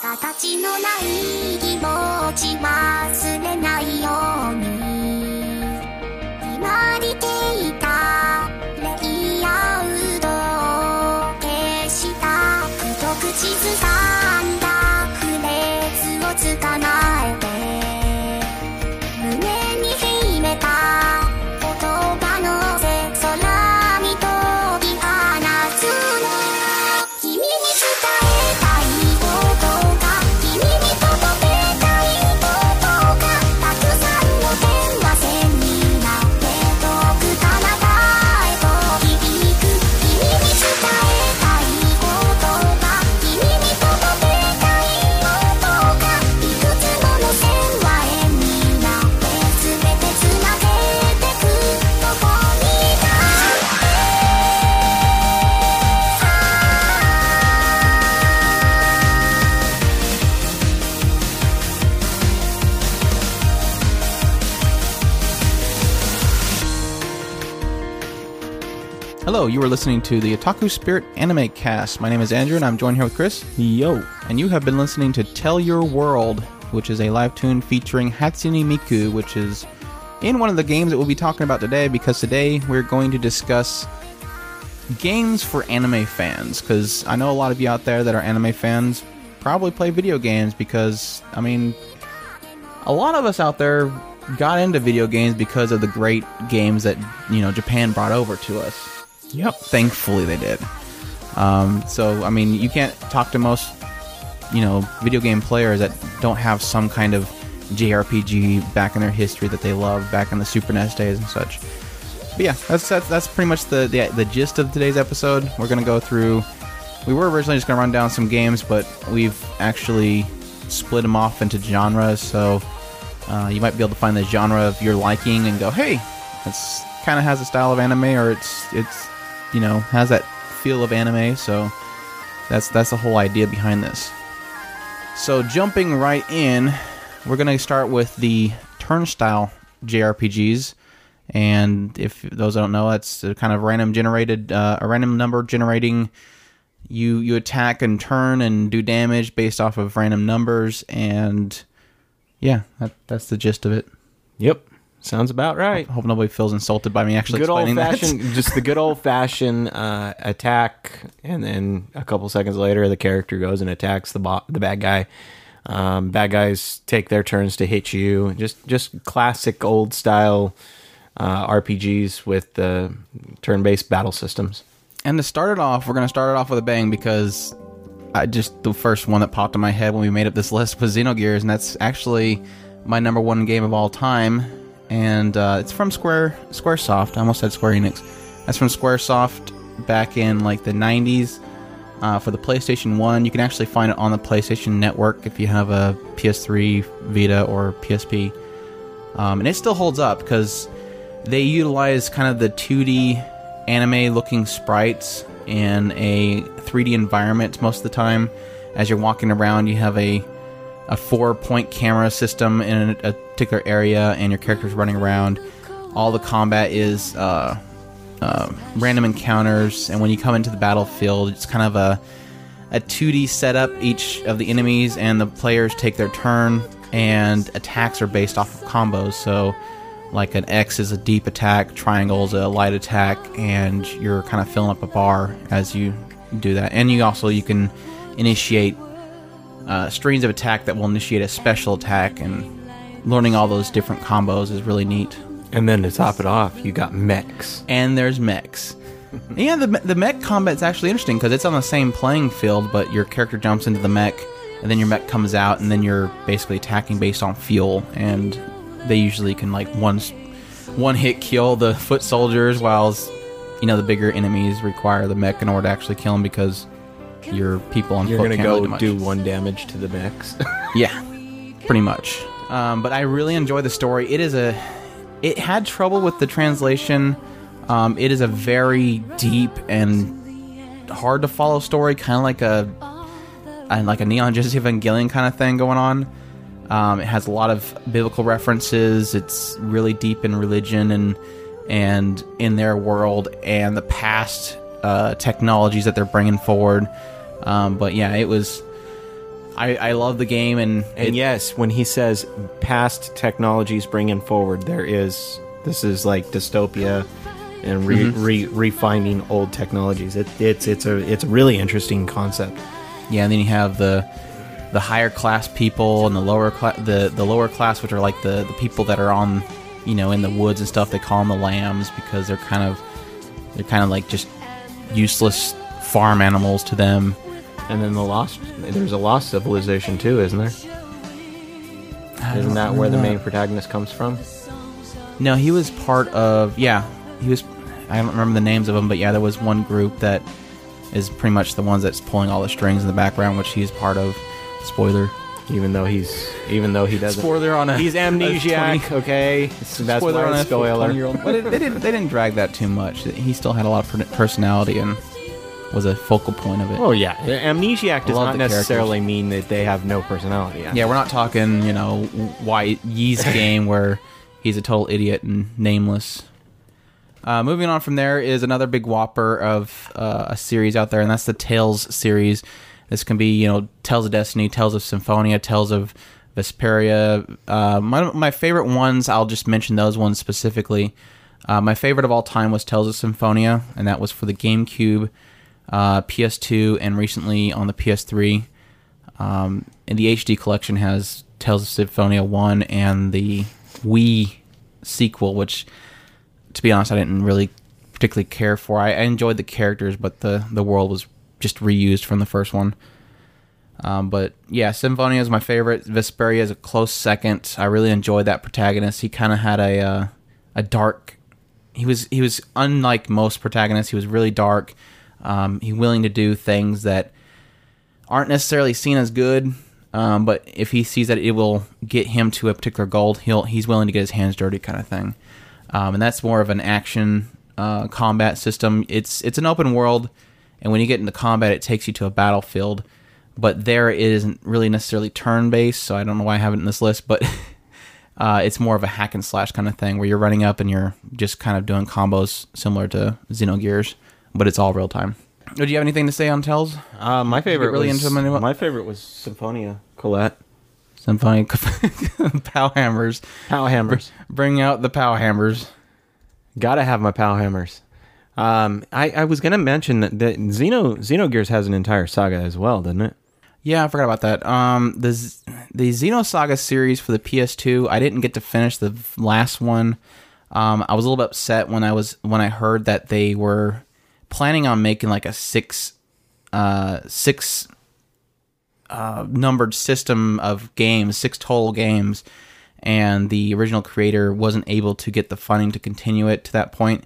形のない気持ち忘 are listening to the Otaku Spirit Anime Cast. My name is Andrew, and I'm joined here with Chris. Yo. And you have been listening to Tell Your World, which is a livetune featuring Hatsune Miku, which is in one of the games that we'll be talking about today, because today we're going to discuss games for anime fans. Because I know a lot of you out there that are anime fans probably play video games, because, I mean, a lot of us out there got into video games because of the great games that, you know, Japan brought over to us. Yep. Thankfully, they did. Um, so, I mean, you can't talk to most, you know, video game players that don't have some kind of JRPG back in their history that they love back in the Super NES days and such. But yeah, that's that's, that's pretty much the, the the gist of today's episode. We're gonna go through. We were originally just gonna run down some games, but we've actually split them off into genres. So uh, you might be able to find the genre of your liking and go, hey, it's kind of has a style of anime, or it's it's you know has that feel of anime. So that's that's the whole idea behind this. So jumping right in, we're gonna start with the turnstile JRPGs. And if those don't know, that's a kind of random generated, uh, a random number generating. You you attack and turn and do damage based off of random numbers, and yeah, that, that's the gist of it. Yep. Sounds about right. I hope nobody feels insulted by me actually Good old explaining that. just the good old fashioned uh, attack, and then a couple seconds later, the character goes and attacks the bo- the bad guy. Um, bad guys take their turns to hit you. Just just classic old style uh, RPGs with the turn based battle systems. And to start it off, we're going to start it off with a bang because I just the first one that popped in my head when we made up this list was Xenogears, and that's actually my number one game of all time. And uh, it's from Square SquareSoft. I almost said Square Enix. That's from SquareSoft back in like the '90s uh, for the PlayStation One. You can actually find it on the PlayStation Network if you have a PS3, Vita, or PSP. Um, and it still holds up because they utilize kind of the 2D anime looking sprites in a 3D environment most of the time. As you're walking around, you have a a four point camera system in a, particular area, and your character's running around. All the combat is uh, uh, random encounters, and when you come into the battlefield, it's kind of a a 2D setup. Each of the enemies and the players take their turn, and attacks are based off of combos. So, like an X is a deep attack, triangle is a light attack, and you're kind of filling up a bar as you do that. And you also you can initiate uh, strings of attack that will initiate a special attack, and learning all those different combos is really neat. And then to top it off, you got mechs. And there's mechs. yeah, the the mech combat's actually interesting because it's on the same playing field, but your character jumps into the mech, and then your mech comes out, and then you're basically attacking based on fuel, and they usually can like one one hit kill the foot soldiers, whilst you know the bigger enemies require the mech in order to actually kill them because your people on You're foot gonna go do one damage to the mechs. Yeah, pretty much. Um, but I really enjoy the story. It is a it had trouble with the translation. Um, it is a very deep and hard to follow story, kind of like a and like a Neon Genesis Evangelion kind of thing going on. Um, it has a lot of biblical references. It's really deep in religion and and in their world and the past uh, technologies that they're bringing forward. Um, but yeah, it was. I, I love the game and And it- yes, when he says past technologies bringing forward, there is this is like dystopia and re, Mm-hmm. re, refining old technologies. It, it's it's a it's a really interesting concept. Yeah, and then you have the the higher class people and the lower class the the lower class, which are like the the people that are on you know in the woods and stuff. They call them the lambs because they're kind of they're kind of like just useless farm animals to them. And then the lost there's a lost civilization too, isn't there? Isn't that where the main protagonist comes from? No, he was part of yeah. He was I don't remember the names of them, but yeah, there was one group that is pretty much the ones that's pulling all the strings in the background, which he's part of. Spoiler. Even though he's even though he doesn't Spoiler on a He's amnesiac, 20 okay? That's spoiler why on a spoiler. But it, they didn't. They didn't drag that too much. He still had a lot of personality and was a focal point of it. Oh yeah, amnesiac does not the characters. necessarily mean that they have no personality. yeah, we're not talking. You know, why Yee's game where he's a total idiot and nameless. Uh, moving on from there is another big whopper of uh, a series out there, and that's the Tales series. This can be, you know, Tales of Destiny, Tales of Symphonia, Tales of Vesperia. Uh, my, my favorite ones, I'll just mention those ones specifically. Uh, my favorite of all time was Tales of Symphonia, and that was for the GameCube, uh, PS2, and recently on the PS3. Um, and the HD collection has Tales of Symphonia 1 and the Wii sequel, which, to be honest, I didn't really particularly care for. I, I enjoyed the characters, but the, the world was just reused from the first one. Um, but yeah, Symphonia is my favorite. Vesperia is a close second. I really enjoyed that protagonist. He kind of had a uh, a dark. He was he was unlike most protagonists. He was really dark. Um, he willing to do things that aren't necessarily seen as good. Um, but if he sees that it will get him to a particular goal, he'll he's willing to get his hands dirty, kind of thing. Um, and that's more of an action uh, combat system. It's it's an open world, and when you get into combat, it takes you to a battlefield. But there it isn't really necessarily turn based, so I don't know why I have it in this list. But uh, it's more of a hack and slash kind of thing where you're running up and you're just kind of doing combos similar to Xenogears, but it's all real time. Do you have anything to say on Tells? Uh, my favorite really was, into them anyway? my favorite was Symphonia Colette. Symphonia pow hammers. Pow hammers. Bring out the pow hammers. Gotta have my pow hammers. Um, I, I was gonna mention that, that Xeno Xenogears has an entire saga as well, doesn't it? Yeah, I forgot about that. Um, the Z- the Xenosaga series for the PS2, I didn't get to finish the last one. Um, I was a little bit upset when I was when I heard that they were planning on making like a six, uh, six uh, numbered system of games, six total games, and the original creator wasn't able to get the funding to continue it to that point.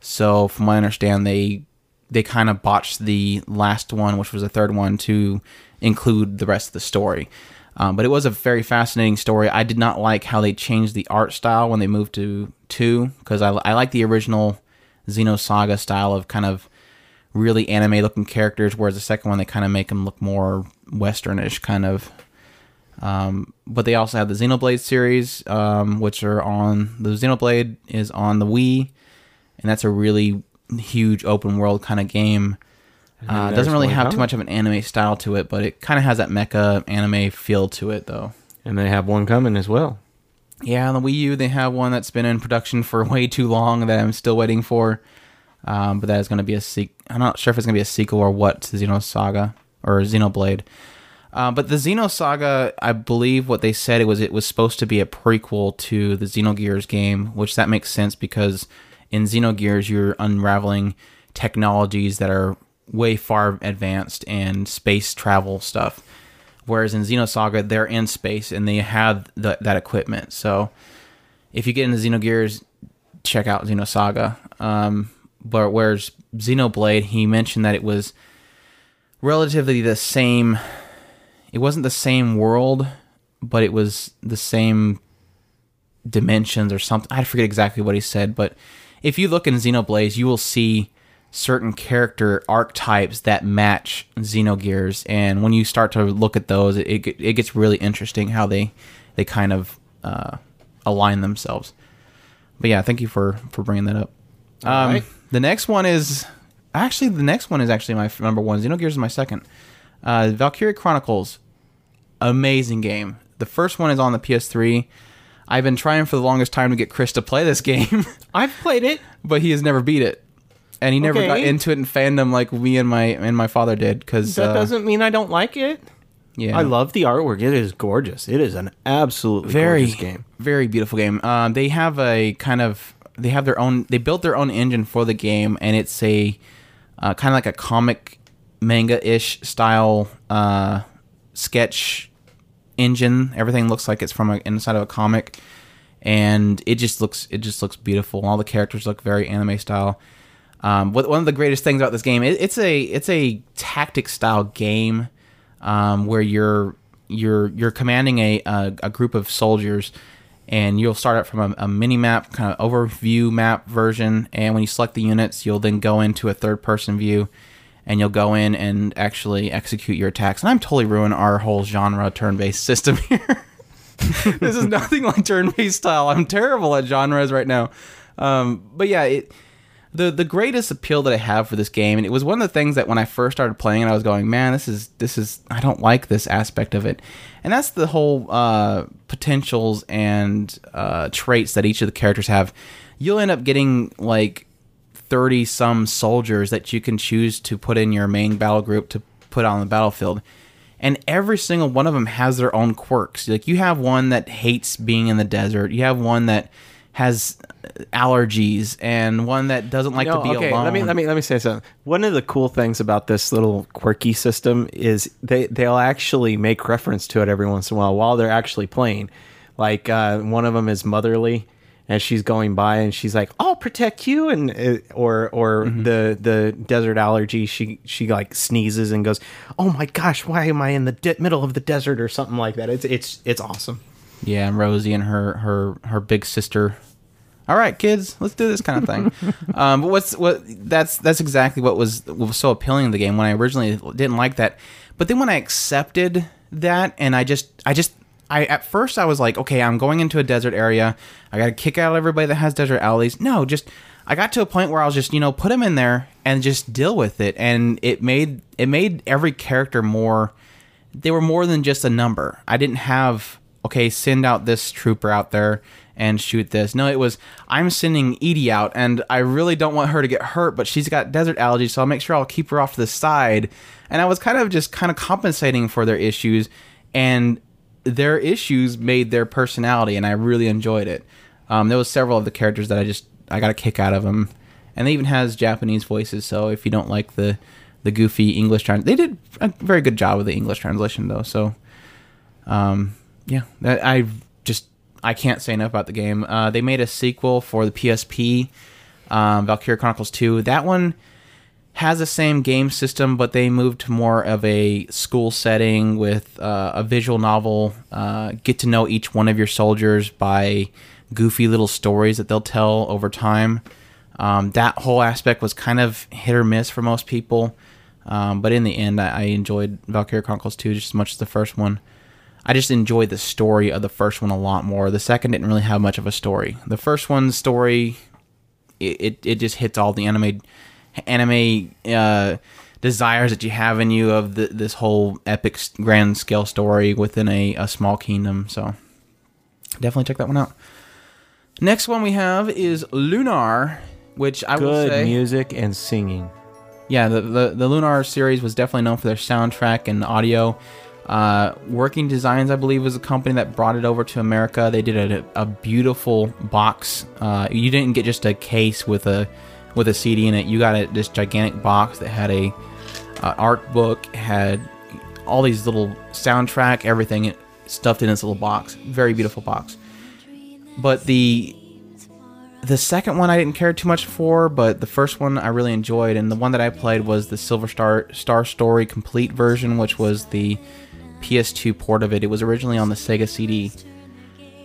So, from what I understand, they they kind of botched the last one, which was the third one, to include the rest of the story. Um, but it was a very fascinating story. I did not like how they changed the art style when they moved to two, because I, I like the original Xenosaga style of kind of really anime looking characters, whereas the second one they kind of make them look more westernish, kind of. Um, but they also have the Xenoblade series, um, which are on the Xenoblade is on the Wii, and that's a really huge open world kind of game. Uh, doesn't really have too much of an anime style to it, but it kind of has that mecha anime feel to it, though. And they have one coming as well. Yeah, on the Wii U, they have one that's been in production for way too long that I'm still waiting for. Um, but that is going to be a sequel. I'm not sure if it's going to be a sequel or what to Xenosaga or Xenoblade. Uh, but the Xenosaga, I believe what they said it was it was supposed to be a prequel to the Xenogears game, which that makes sense because in Xenogears you're unraveling technologies that are way far advanced and space travel stuff. Whereas in Xenosaga, they're in space and they have the, that equipment. So if you get into Xenogears, check out Xenosaga. Um, but whereas Xenoblade, he mentioned that it was relatively the same. It wasn't the same world, but it was the same dimensions or something. I forget exactly what he said, but if you look in Xenoblade, you will see certain character archetypes that match Xenogears, and when you start to look at those, it it, gets really interesting how they they kind of uh, align themselves. But yeah, thank you for for bringing that up. Um, right. The next one is actually the next one is actually my number one. Xenogears is my second. Uh, Valkyria Chronicles, amazing game. The first one is on the PS3. I've been trying for the longest time to get Chris to play this game, I've played it. but he has never beat it, and he never got into it in fandom like me and my and my father did. Because That uh, doesn't mean I don't like it. yeah, I love the artwork. It is gorgeous. It is an absolutely very gorgeous game. very beautiful game. Um, they have a kind of they have their own they built their own engine for the game, and it's a uh, kind of like a comic manga ish style uh, sketch engine. Everything looks like it's from a, inside of a comic, and it just looks it just looks beautiful. All the characters look very anime style. Um, what, one of the greatest things about this game, it, it's a it's a tactic style game um, where you're you're you're commanding a, a a group of soldiers, and you'll start out from a, a mini map kind of overview map version, and when you select the units, you'll then go into a third person view, and you'll go in and actually execute your attacks. And I'm totally ruining our whole genre turn based system here. this is nothing like turn-based style. I'm terrible at genres right now. Um, but yeah, it, the the greatest appeal that I have for this game, and it was one of the things that when I first started playing it, I was going, man, this is this is I don't like this aspect of it, and that's the whole uh, potentials and uh, traits that each of the characters have. You'll end up getting like 30 some soldiers that you can choose to put in your main battle group to put on the battlefield. And every single one of them has their own quirks. Like you have one that hates being in the desert. You have one that has allergies and one that doesn't like No, to be okay, alone. let me let me let me say something. One of the cool things about this little quirky system is they they'll actually make reference to it every once in a while while they're actually playing. Like uh, one of them is motherly, and she's going by and she's like, "I'll protect you," and uh, or or the the desert allergy, she she like sneezes and goes, "Oh my gosh, why am I in the de- middle of the desert?" or something like that. It's it's it's awesome. Yeah, and Rosie and her her her big sister. All right, kids, let's do this kind of thing. um, but what's what that's that's exactly what was what was so appealing to the game when I originally didn't like that, but then when I accepted that and I just I just I at first I was like, okay, I'm going into a desert area. I got to kick out everybody that has desert alleys. No, just I got to a point where I was just you know put them in there and just deal with it, and it made it made every character more they were more than just a number. I didn't have okay, send out this trooper out there and shoot this. No, it was I'm sending Edie out and I really don't want her to get hurt, but she's got desert allergies, so I'll make sure I'll keep her off to the side. And I was kind of just kind of compensating for their issues and their issues made their personality and I really enjoyed it. Um, there was several of the characters that I just I got a kick out of them. And they even has Japanese voices, so if you don't like the the goofy English trans, they did a very good job with the English translation though. So, um, yeah, that, I I can't say enough about the game. Uh, they made a sequel for the PSP, um, Valkyria Chronicles Two. That one has the same game system, but they moved to more of a school setting with uh, a visual novel. Uh, get to know each one of your soldiers by goofy little stories that they'll tell over time. Um, that whole aspect was kind of hit or miss for most people, um, but in the end, I, I enjoyed Valkyria Chronicles 2 just as much as the first one. I just enjoyed the story of the first one a lot more. The second didn't really have much of a story. The first one's story, it, it, it just hits all the anime anime uh, desires that you have in you of the, this whole epic grand scale story within a, a small kingdom. So definitely check that one out. Next one we have is Lunar, which I will Good say, music and singing. yeah, the, the the Lunar series was definitely known for their soundtrack and audio. Uh, Working Designs, I believe, was a company that brought it over to America. They did a, a beautiful box. Uh, you didn't get just a case with a with a CD in it. You got a, this gigantic box that had a uh, art book, had all these little soundtrack, everything stuffed in this little box. Very beautiful box. But the the second one I didn't care too much for, but the first one I really enjoyed, and the one that I played was the Silver Star Star Story Complete version, which was the PS2 port of it. It was originally on the Sega CD,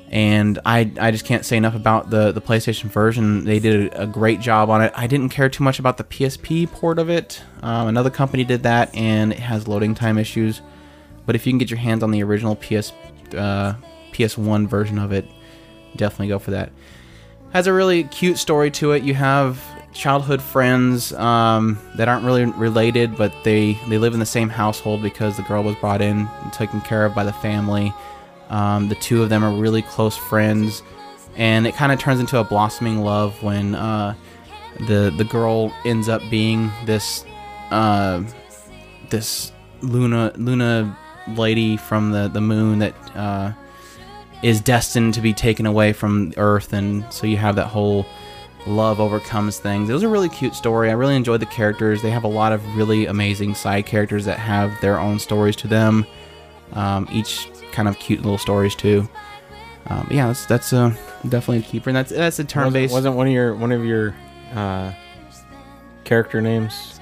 and I I just can't say enough about the the PlayStation version. They did a, a great job on it. I didn't care too much about the PSP port of it. Um, another company did that, and it has loading time issues. But if you can get your hands on the original PS uh, PS1 version of it, definitely go for that. Has a really cute story to it. You have childhood friends um, that aren't really related, but they they live in the same household because the girl was brought in and taken care of by the family. Um, the two of them are really close friends, and it kind of turns into a blossoming love when uh, the the girl ends up being this uh, this Luna Luna lady from the the moon that uh, is destined to be taken away from Earth, and so you have that whole love overcomes things. It was a really cute story. I really enjoyed the characters. They have a lot of really amazing side characters that have their own stories to them. Um, each kind of cute little stories too. Um, yeah, that's that's uh, definitely a keeper. And that's that's a Wasn't, turn-based. wasn't one of your one of your uh, character names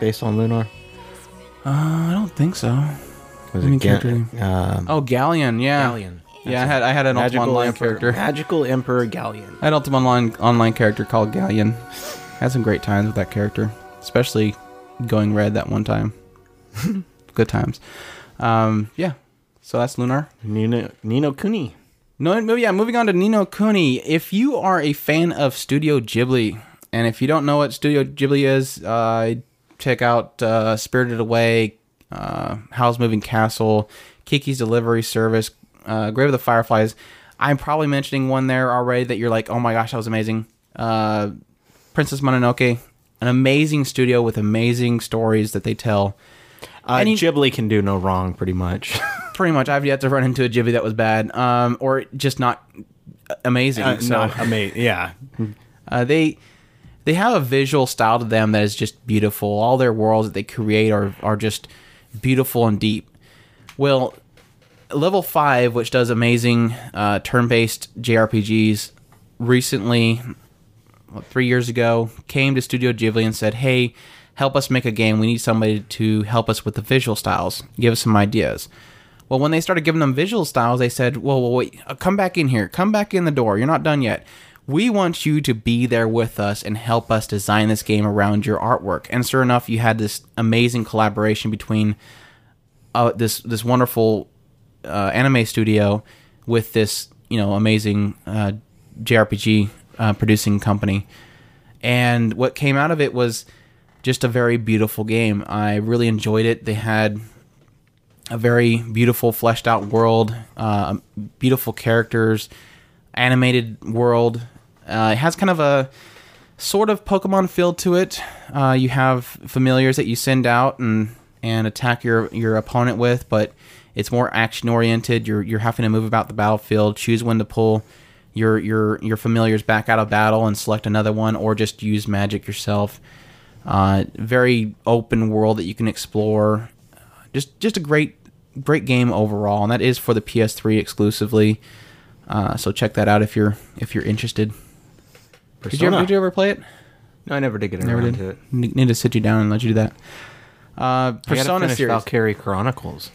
based on Lunar? Uh, I don't think so. Was What do you mean Ga- character name? um, Oh, Ghaleon. Yeah. Ghaleon. Yeah, I had I had an Ultima Online Emperor, character. Magical Emperor Ghaleon. I had Ultima Online online character called Ghaleon. Had some great times with that character, especially going red that one time. Good times. Um, yeah. So that's Lunar. Nino Ni no Kuni. No, no, yeah. Moving on to Ni no Kuni. If you are a fan of Studio Ghibli, and if you don't know what Studio Ghibli is, uh, check out uh, Spirited Away, uh, Howl's Moving Castle, Kiki's Delivery Service, uh, Grave of the Fireflies. I'm probably mentioning one there already that you're like, oh my gosh, that was amazing. Uh, Princess Mononoke, an amazing studio with amazing stories that they tell. Uh, Any- Ghibli can do no wrong, pretty much. Pretty much, I've yet to run into a Ghibli that was bad, um, or just not amazing. Uh, so. not amazing. Yeah. Uh, they they have a visual style to them that is just beautiful. All their worlds that they create are are just beautiful and deep. Well, Level-5, which does amazing uh, turn-based JRPGs, recently, what, three years ago, came to Studio Ghibli and said, "Hey, help us make a game. We need somebody to help us with the visual styles. Give us some ideas." Well, when they started giving them visual styles, they said, "Well, well wait, uh, come back in here. Come back in the door. You're not done yet. We want you to be there with us and help us design this game around your artwork." And sure enough, you had this amazing collaboration between uh, this this wonderful uh, anime studio with this you know amazing uh, JRPG uh, producing company, and what came out of it was just a very beautiful game. I really enjoyed it. They had a very beautiful, fleshed out world, uh, beautiful characters, animated world. Uh, it has kind of a sort of Pokemon feel to it. Uh, you have familiars that you send out and and attack your your opponent with, but it's more action oriented. You're you're having to move about the battlefield, choose when to pull your your your familiars back out of battle and select another one, or just use magic yourself. Uh, very open world that you can explore. Just just a great great game overall, and that is for the PS3 exclusively. Uh, so check that out if you're if you're interested. Did you, ever, did you ever play it? No, I never did get Never around did. to it. Ne- Need to sit you down and let you do that. Uh, I Persona finish series, Valkyria Chronicles.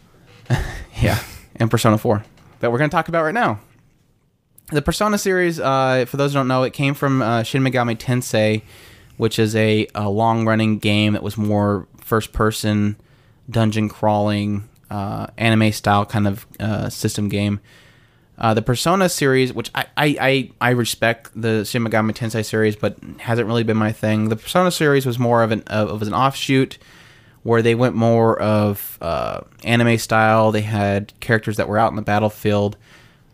yeah, and Persona Four that we're going to talk about right now. The Persona series, uh, for those who don't know, it came from uh, Shin Megami Tensei, which is a, a long-running game that was more first-person dungeon crawling, uh, anime style kind of uh, system game. Uh, the Persona series, which I, I, I, respect the Shin Megami Tensei series, but hasn't really been my thing. The Persona series was more of an of an offshoot where they went more of uh, anime style. They had characters that were out in the battlefield.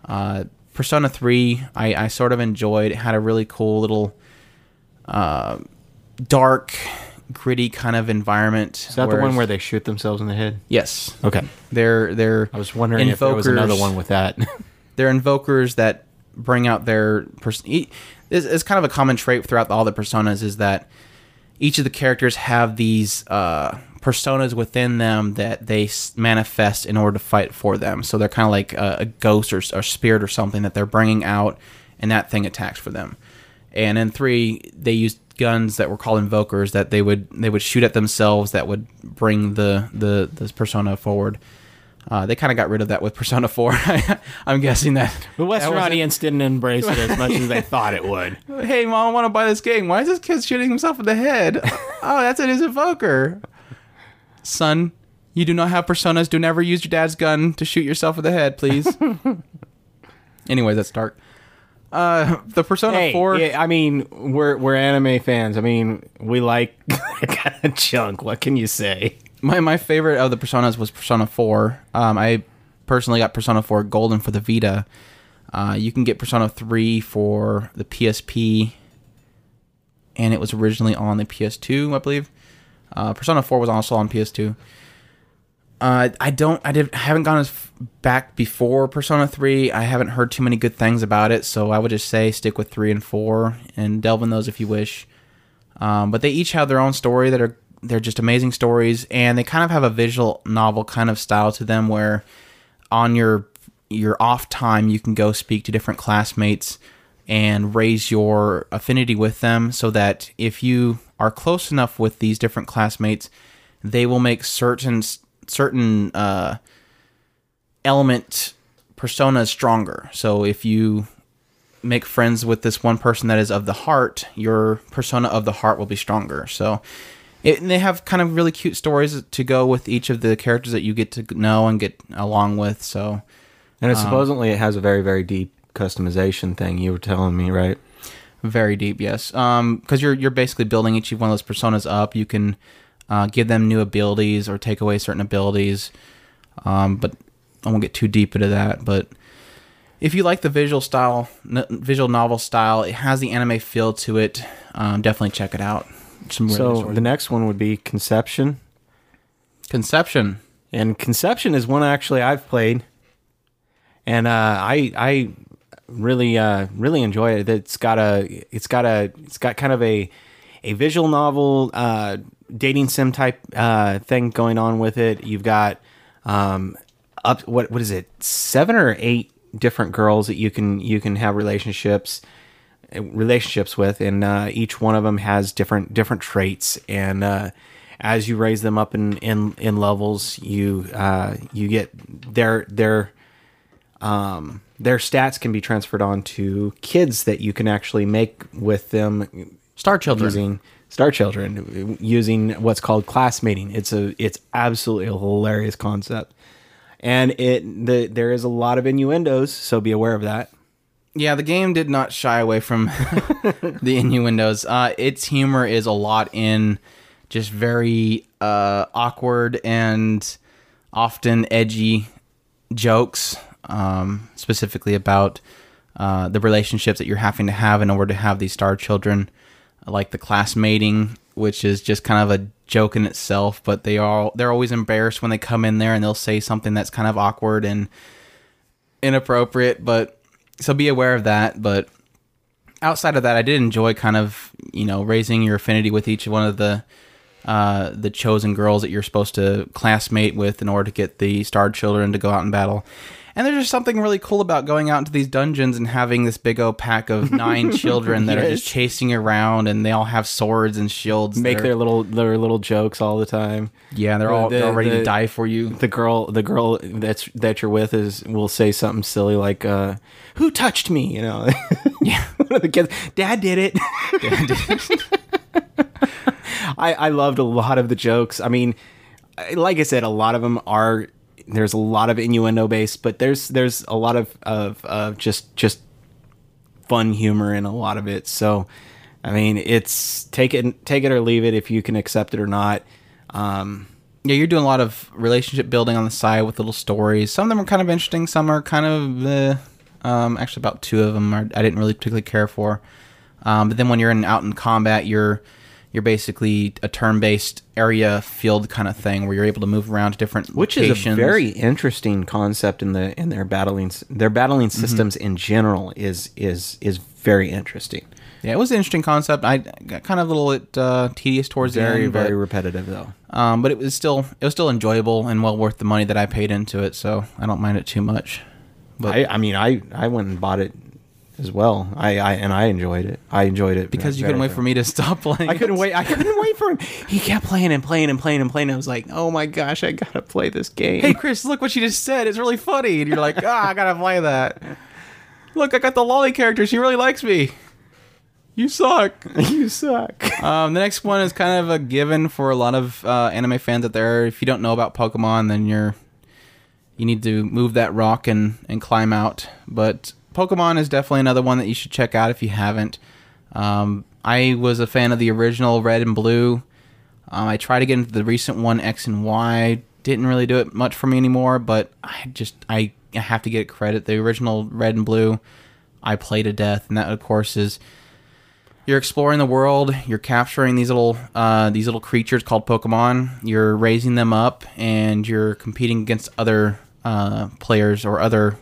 Uh, Persona 3, I, I sort of enjoyed. It had a really cool little uh, dark, gritty kind of environment. Is that the one where they shoot themselves in the head? Yes. Okay. They're they're I was wondering if there was another one with that. they're invokers that bring out their person. It's, it's kind of a common trait throughout all the personas is that each of the characters have these uh, personas within them that they manifest in order to fight for them. So they're kind of like a, a ghost or, a spirit or something that they're bringing out, and that thing attacks for them. And in three, they used guns that were called invokers that they would they would shoot at themselves that would bring the the this persona forward. Uh, they kind of got rid of that with Persona 4. I'm guessing that. The Western that audience didn't embrace it as much as they thought it would. Hey, mom, I want to buy this game. Why is this kid shooting himself in the head? oh, that's in his evoker. Son, you do not have personas. Do never use your dad's gun to shoot yourself in the head, please. anyway, that's dark. Uh, the Persona Hey, 4. yeah, I mean, we're we're anime fans. I mean, we like that kind of junk. What can you say? My my favorite of the personas was Persona 4. Um, I personally got Persona 4 Golden for the Vita. Uh, you can get Persona 3 for the PSP, and it was originally on the PS2, I believe. Uh, Persona 4 was also on PS2. Uh, I don't, I did, haven't gone as f- back before Persona 3. I haven't heard too many good things about it, so I would just say stick with 3 and 4 and delve in those if you wish. Um, but they each have their own story that are they're just amazing stories, and they kind of have a visual novel kind of style to them, where on your your off time you can go speak to different classmates and raise your affinity with them, so that if you are close enough with these different classmates, they will make certain certain uh, element personas stronger. So if you make friends with this one person that is of the heart, your persona of the heart will be stronger. So it, and they have kind of really cute stories to go with each of the characters that you get to know and get along with. So And it, supposedly it has a very very deep customization thing. You were telling me, right? Very deep, yes. Um, because you're you're basically building each one of those personas up. You can uh, give them new abilities or take away certain abilities. Um, but I won't get too deep into that. But if you like the visual style, n- visual novel style, it has the anime feel to it. Um, definitely check it out. Some So the next one would be Conception, Conception. and Conception is one actually I've played, and uh, I I really uh, really enjoy it. It's got a it's got a it's got kind of a a visual novel uh, dating sim type uh, thing going on with it. You've got um, up what what is it seven or eight different girls that you can you can have relationships relationships with, and uh, each one of them has different different traits. And uh, as you raise them up in in, in levels, you uh, you get their their um, their stats can be transferred on to kids that you can actually make with them Star Children. using Star Children using what's called class classmating. It's a it's absolutely a hilarious concept. And it the there is a lot of innuendos, so be aware of that. Yeah, the game did not shy away from the innuendos. Uh, its humor is a lot in just very uh, awkward and often edgy jokes, um, specifically about uh, the relationships that you're having to have in order to have these star children, like the classmating, which is just kind of a joke in itself. But they are they're always embarrassed when they come in there and they'll say something that's kind of awkward and inappropriate. But so be aware of that. But outside of that, I did enjoy kind of you know raising your affinity with each one of the uh, the chosen girls that you're supposed to classmate with in order to get the starred children to go out and battle. And there's just something really cool about going out into these dungeons and having this big old pack of nine children that are just chasing around, and they all have swords and shields. Make their little their little jokes all the time. yeah, they're all the- they're all ready to die for you. The girl the girl that's that you're with is will say something silly like uh who touched me, you know. Yeah. One of the kids, Dad did it. I I loved a lot of the jokes. I mean, like I said, a lot of them are there's a lot of innuendo based, but there's there's a lot of of, of just just fun humor in a lot of it. So, I mean, it's take it take it or leave it if you can accept it or not. Um, Yeah, you're doing a lot of relationship building on the side with little stories. Some of them are kind of interesting. Some are kind of, uh, um, actually, about two of them are, I didn't really particularly care for. Um, but then when you're in out in combat, you're you're basically a turn-based area field kind of thing where you're able to move around to different which locations. is a very interesting concept in the in their battling their battling systems in general is is is very interesting. yeah, it was an interesting concept. I got kind of a little bit uh, tedious towards Very the end, but, very repetitive though. um, but it was still it was still enjoyable and well worth the money that I paid into it. So I don't mind it too much. But I I mean I I went and bought it as well. I, I and I enjoyed it. I enjoyed it because you couldn't wait for me to stop playing. I couldn't wait. I couldn't wait for him. He kept playing and playing and playing and playing. I was like, oh my gosh, I gotta play this game. Hey, Chris, look what she just said. It's really funny. And you're like, ah, I gotta play that. Look, I got the lolly character. She really likes me. You suck. you suck. Um, the next one is kind of a given for a lot of uh, anime fans out there. If you don't know about Pokemon, then you're you need to move that rock and and climb out. But Pokemon is definitely another one that you should check out if you haven't. Um, I was a fan of the original Red and Blue. Um, I tried to get into the recent one X and Y. Didn't really do it much for me anymore, but I just I, have to get credit. The original Red and Blue, I play to death, and that of course is you're exploring the world. You're capturing these little uh, these little creatures called Pokemon. You're raising them up, and you're competing against other uh, players or other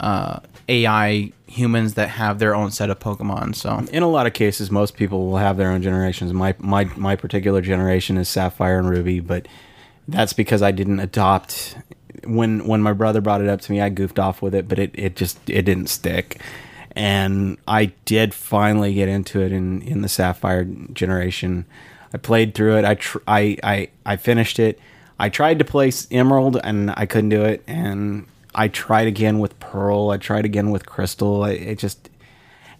uh, AI humans that have their own set of Pokemon. So In a lot of cases, most people will have their own generations. My my my particular generation is Sapphire and Ruby, but that's because I didn't adopt. When when my brother brought it up to me, I goofed off with it, but it, it just it didn't stick. And I did finally get into it in, in the Sapphire generation. I played through it. I tr- I, I I finished it. I tried to play Emerald and I couldn't do it. And I tried again with Pearl. I tried again with Crystal. I, it just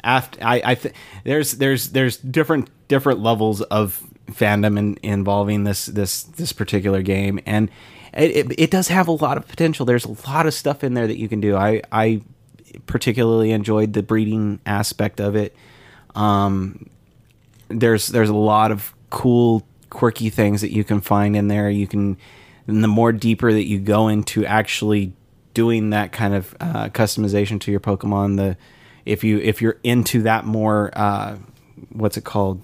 after I, I th- there's there's there's different different levels of fandom in, involving this this this particular game, and it, it, it does have a lot of potential. There's a lot of stuff in there that you can do. I I particularly enjoyed the breeding aspect of it. Um, there's there's a lot of cool quirky things that you can find in there. You can, and the more deeper that you go into actually doing that kind of uh, customization to your Pokemon, the if you if you're into that more, uh, what's it called?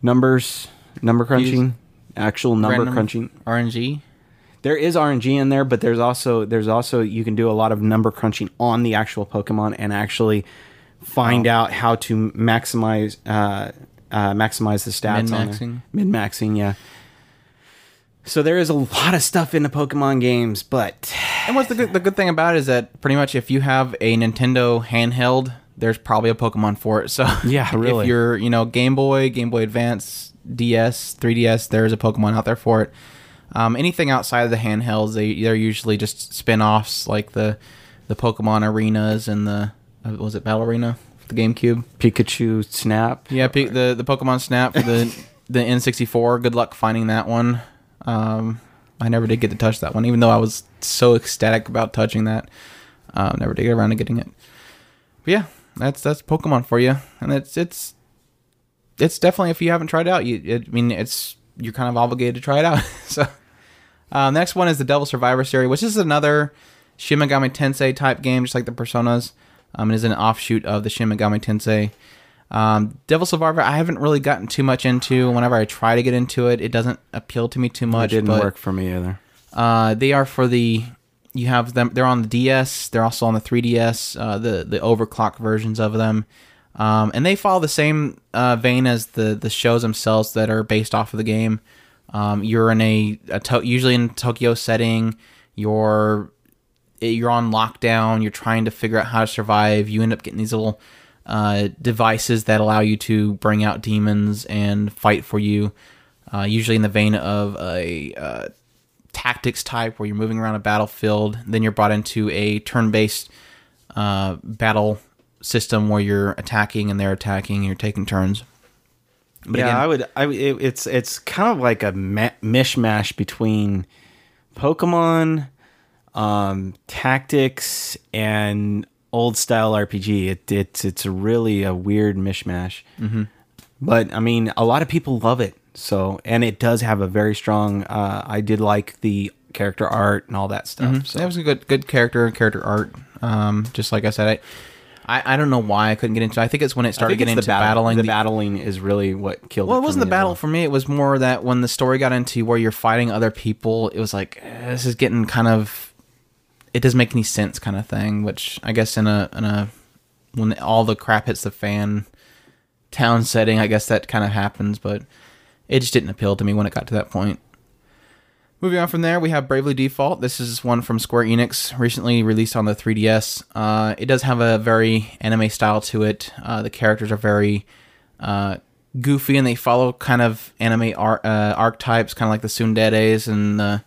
Numbers, number crunching, actual number crunching. RNG. There is RNG in there, but there's also there's also you can do a lot of number crunching on the actual Pokemon and actually find out how to maximize uh, uh, maximize the stats on Min-maxing? Mid maxing, yeah. So there is a lot of stuff in the Pokemon games, but And what's the good, the good thing about it is that pretty much if you have a Nintendo handheld, there's probably a Pokemon for it. So Yeah, really. if you're you know Game Boy, Game Boy Advance, DS, 3DS, there's a Pokemon out there for it. Um, anything outside of the handhelds, they they're usually just spin-offs like the the Pokemon arenas and the uh, was it Battle Arena, the GameCube. Pikachu Snap. Yeah, the the Pokemon Snap for the the N64. Good luck finding that one. Um, I never did get to touch that one, even though I was so ecstatic about touching that. Uh, never did get around to getting it. But yeah, that's that's Pokemon for you, and it's it's it's definitely if you haven't tried it out, you it, I mean it's you're kind of obligated to try it out. so uh, next one is the Devil Survivor series, which is another Shin Megami Tensei type game, just like the Personas. Um, it is an offshoot of the Shin Megami Tensei. Um, Devil Survivor, I haven't really gotten too much into. Whenever I try to get into it, it doesn't appeal to me too much. It didn't but, work for me either. Uh, they are for the. You have them. They're on the DS. They're also on the 3DS. Uh, the the overclock versions of them, um, and they follow the same uh, vein as the the shows themselves that are based off of the game. Um, you're in a, a to- usually in a Tokyo setting. You're you're on lockdown. You're trying to figure out how to survive. You end up getting these little uh, devices that allow you to bring out demons and fight for you. Uh, usually in the vein of a uh, tactics type, where you're moving around a battlefield. Then you're brought into a turn-based uh, battle system where you're attacking and they're attacking. And you're taking turns. But yeah, again- I would. I it, it's it's kind of like a ma- mishmash between Pokemon, um, tactics, and old style RPG. It, it's it's really a weird mishmash. Mm-hmm. But I mean, a lot of people love it. So, and it does have a very strong. Uh, I did like the character art and all that stuff. So That was a good good character and character art. Um, just like I said, I, I I don't know why I couldn't get into. it. I think it's when it started getting into the battle- battling. The the- battling is really what killed. well, it for wasn't the battle well. for me. It was more that when the story got into where you're fighting other people, it was like eh, this is getting kind of. It doesn't make any sense, kind of thing. Which I guess in a in a when all the crap hits the fan, town setting, I guess that kind of happens. But it just didn't appeal to me when it got to that point. Moving on from there, we have Bravely Default. This is one from Square Enix, recently released on the 3DS. Uh, it does have a very anime style to it. Uh, the characters are very uh, goofy and they follow kind of anime ar- uh, archetypes, kind of like the Tsunderes and the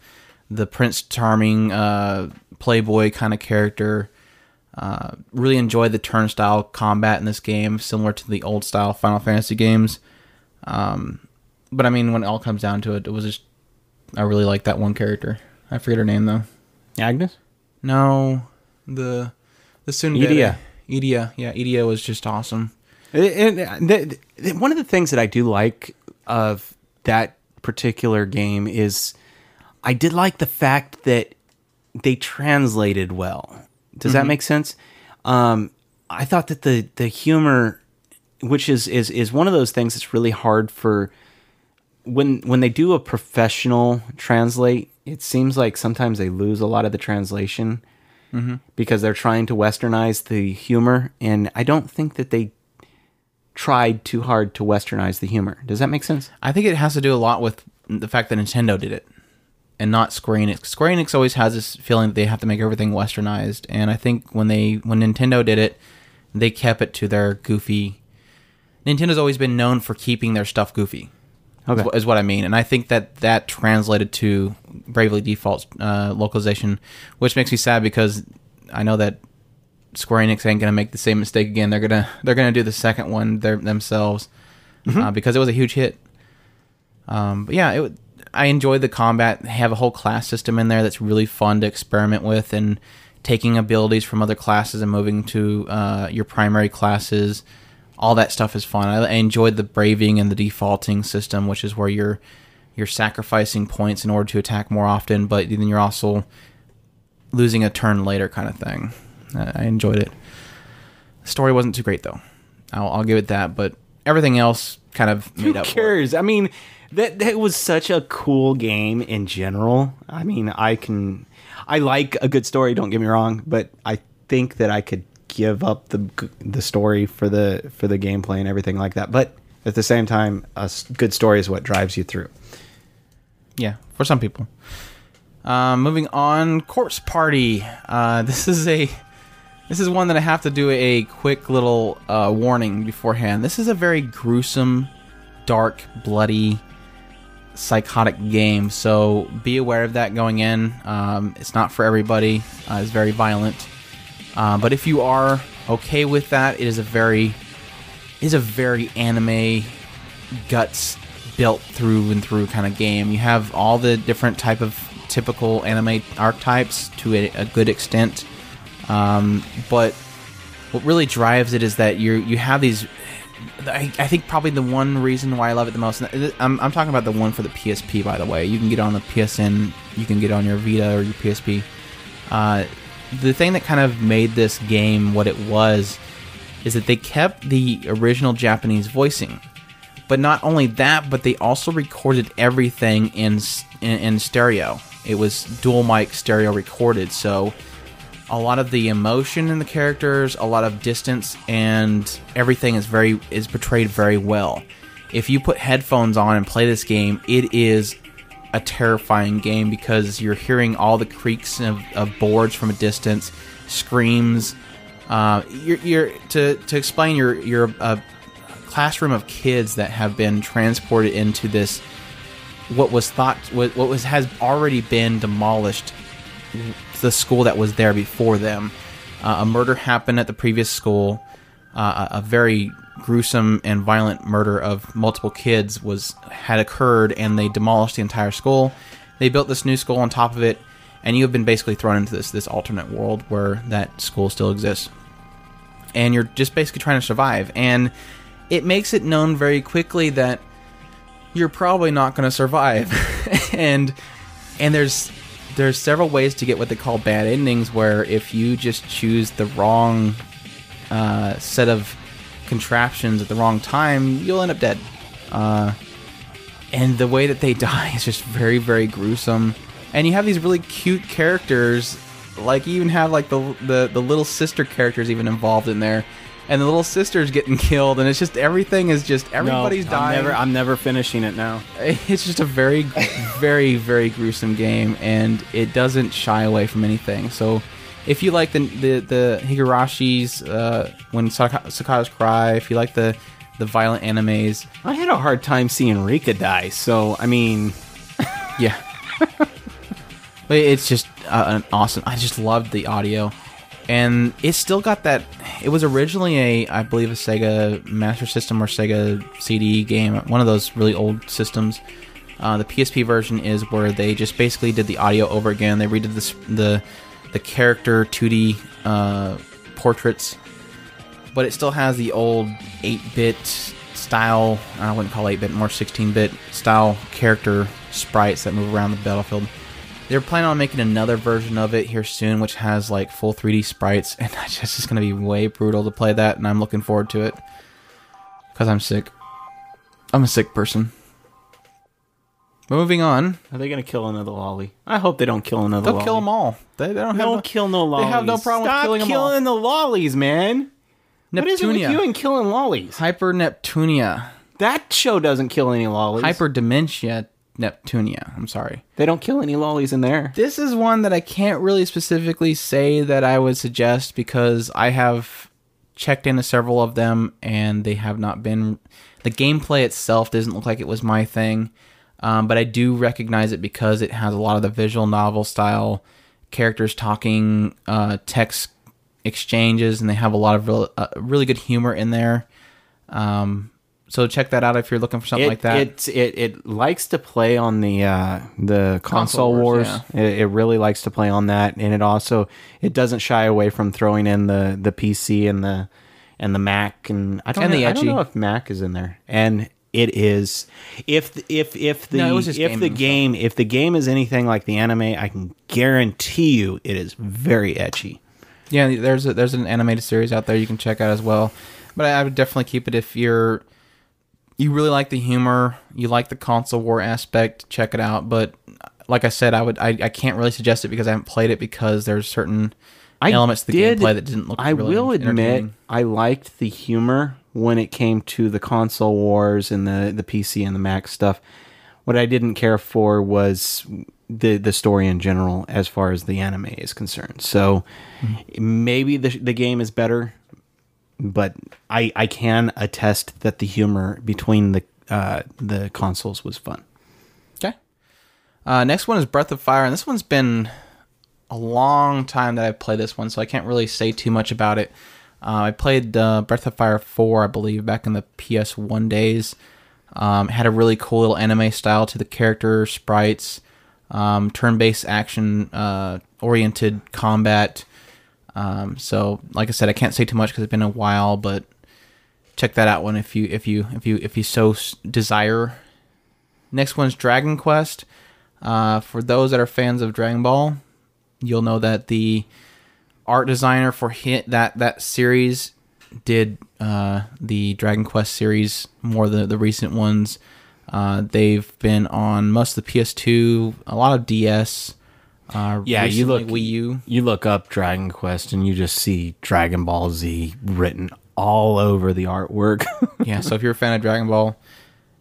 the Prince Charming uh, playboy kind of character. Uh, really enjoyed the turnstile combat in this game, similar to the old style Final Fantasy games. Um, but I mean, when it all comes down to it, it was just I really like that one character. I forget her name though. Agnes. No, the the Tsundere. Edea. Edea, yeah, Edea was just awesome. And the, the, one of the things that I do like of that particular game is I did like the fact that they translated well. Does that make sense? Um, I thought that the the humor, which is is is one of those things that's really hard for when when they do a professional translate. It seems like sometimes they lose a lot of the translation because they're trying to westernize the humor, and I don't think that they tried too hard to westernize the humor. Does that make sense? I think it has to do a lot with the fact that Nintendo did it and not Square Enix. Square Enix always has this feeling that they have to make everything westernized, and I think when they when Nintendo did it, they kept it to their goofy. Nintendo's always been known for keeping their stuff goofy. Okay. is, is what I mean, and I think that that translated to Bravely Default's uh, localization, which makes me sad because I know that Square Enix ain't gonna make the same mistake again. They're gonna they're gonna do the second one their, themselves uh, because it was a huge hit. Um, but yeah, it, would- I enjoyed the combat. They have a whole class system in there that's really fun to experiment with, and taking abilities from other classes and moving to uh, your primary classes. All that stuff is fun. I, I enjoyed the braving and the defaulting system, which is where you're you're sacrificing points in order to attack more often, but then you're also losing a turn later, kind of thing. I I enjoyed it. The story wasn't too great though. I'll, I'll give it that, but everything else kind of made Who up it. cares? I mean, that that was such a cool game in general. I mean, I can, I like a good story. Don't get me wrong, but I think that I could give up the the story for the for the gameplay and everything like that. But at the same time, a good story is what drives you through. Yeah, for some people. Um, moving on, Corpse Party. Uh, this is a this is one that I have to do a quick little uh, warning beforehand. This is a very gruesome, dark, bloody, psychotic game. So be aware of that going in. Um, it's not for everybody. Uh, it's very violent. Uh, but if you are okay with that, it is a very is a very anime guts built through and through kind of game. You have all the different type of typical anime archetypes to a, a good extent, um, but what really drives it is that you you have these. I, I think probably the one reason why I love it the most. I'm, I'm talking about the one for the PSP, by the way. You can get on the PSN, you can get on your Vita or your PSP. Uh, the thing that kind of made this game what it was is that they kept the original Japanese voicing. But not only that, but they also recorded everything in, in in stereo. It was dual mic stereo recorded, so a lot of the emotion in the characters, a lot of distance, and everything is very is portrayed very well. If you put headphones on and play this game, it is a terrifying game because you're hearing all the creaks of, of boards from a distance, screams. Uh, you're, you're to to explain. You're you're a classroom of kids that have been transported into this what was thought what, what was has already been demolished the school that was there before them. Uh, a murder happened at the previous school. Uh, a, very gruesome and violent murder of multiple kids was had occurred, and they demolished the entire school. They built this new school on top of it, and you have been basically thrown into this this alternate world where that school still exists, and you're just basically trying to survive. And it makes it known very quickly that you're probably not going to survive, and and there's there's several ways to get what they call bad endings where if you just choose the wrong uh, set of contraptions at the wrong time you'll end up dead. Uh, and the way that they die is just very very gruesome. And you have these really cute characters like you even have like the the, the little sister characters even involved in there and the little sister's getting killed and it's just everything is just everybody's no, dying I'm never, I'm never finishing it now. it's just a very very very gruesome game and it doesn't shy away from anything so if you like the the, the higurashis uh, when Saka- cicadas cry if you like the the violent animes. I had a hard time seeing Rika die, so I mean, Yeah. but it's just uh, an awesome. I just loved the audio, and it still got that. It was originally a, I believe, a Sega Master System or Sega CD game, one of those really old systems. Uh, the PSP version is where they just basically did the audio over again. They redid this, the the character 2D uh, portraits, but it still has the old 8-bit style. I wouldn't call 8-bit, more 16-bit style character sprites that move around the battlefield. They're planning on making another version of it here soon, which has like full 3D sprites, and it's just going to be way brutal to play that, and I'm looking forward to it because I'm sick. I'm a sick person. Moving on, are they gonna kill another lolly? I hope they don't kill another. they'll lolly. kill them all. They, they don't have Don't no- kill no lollies. They have no problem with Stop killing killing the lollies, man. What is it with Neptunia. you and killing lollies? Hyper Neptunia. That show doesn't kill any lollies. Hyperdimension Neptunia. I'm sorry. They don't kill any lollies in there. This is one that I can't really specifically say that I would suggest because I have checked into several of them and they have not been. The gameplay itself doesn't look like it was my thing, um, but I do recognize it because it has a lot of the visual novel style characters talking, uh, text exchanges, and they have a lot of real, uh, really good humor in there. Um, so check that out if you're looking for something It, like that. It, it it likes to play on the uh, the console, Console wars. wars, It, it really likes to play on that, and it also it doesn't shy away from throwing in the the PC and the and the Mac and I don't And know, the I don't know if Mac is in there, and it is if if if the No, it was if the gaming game if the game is anything like the anime, I can guarantee you it is very ecchi. Yeah, there's a, there's an animated series out there you can check out as well. But I, I would definitely keep it if you're you really like the humor, you like the console war aspect, check it out. But like I said, I would I, I can't really suggest it because I haven't played it because there's certain I elements to the did- gameplay that didn't look. I really will admit. I liked the humor when it came to the console wars and the the PC and the Mac stuff. What I didn't care for was the the story in general as far as the anime is concerned. So mm-hmm. maybe the the game is better, but I I can attest that the humor between the uh, the consoles was fun. Okay. Uh, next one is Breath of Fire, and this one's been a long time that I've played this one, so I can't really say too much about it. Uh, I played uh, Breath of Fire 4, I believe, back in the PS1 days. Um, had a really cool little anime style to the character sprites, um, turn-based action uh, oriented combat. Um, so, like I said, I can't say too much because it's been a while, but check that out one if you if you if you if you so desire. Next one's Dragon Quest. Uh, for those that are fans of Dragon Ball, you'll know that the art designer for hit that that series did uh, the Dragon Quest series more the the recent ones. Uh, they've been on most of the PS2, a lot of DS. Uh, Yeah, you look Wii U. You look up Dragon Quest and you just see Dragon Ball Z written all over the artwork. yeah, so if you're a fan of Dragon Ball,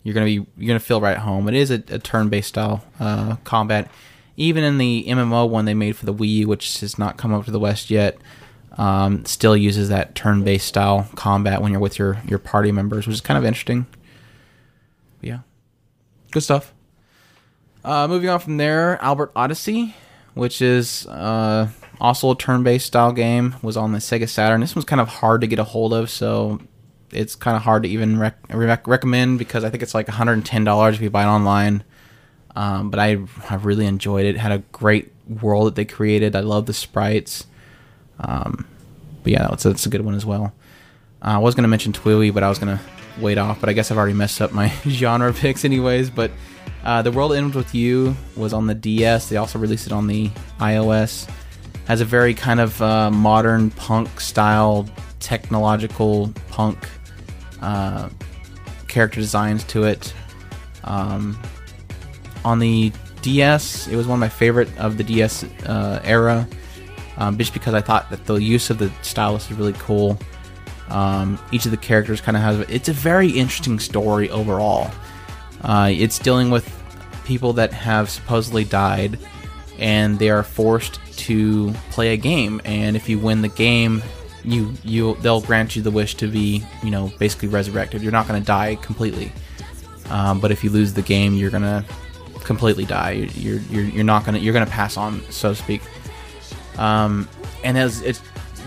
you're gonna be you're gonna feel right at home. It is a, a turn-based style uh, combat. Even in the MMO one they made for the Wii, U, which has not come over to the West yet, um, still uses that turn-based style combat when you're with your your party members, which is kind of interesting. yeah, good stuff. Uh, moving on from there, Albert Odyssey, which is uh, also a turn-based style game, was on the Sega Saturn. This one's kind of hard to get a hold of, so it's kind of hard to even rec- rec- recommend because I think it's like $110 if you buy it online. Um, but I, I really enjoyed it. it. Had a great world that they created. I love the sprites. Um, but yeah, that's, that's a good one as well. Uh, I was going to mention TWEWY, but I was going to wait off. But I guess I've already messed up my genre picks, anyways. But uh, The World Ends With You was on the DS. They also released it on the iOS. Has a very kind of uh, modern punk style, technological punk uh, character designs to it. Um, on the DS, it was one of my favorite of the DS uh, era, um, just because I thought that the use of the stylus is really cool. Um, each of the characters kind of has it's a very interesting story overall. Uh, it's dealing with people that have supposedly died, and they are forced to play a game. And if you win the game, you you they'll grant you the wish to be you know basically resurrected. You're not going to die completely, um, but if you lose the game, you're gonna completely die. You're you're you're not gonna you're gonna pass on, so to speak. Um, and as it's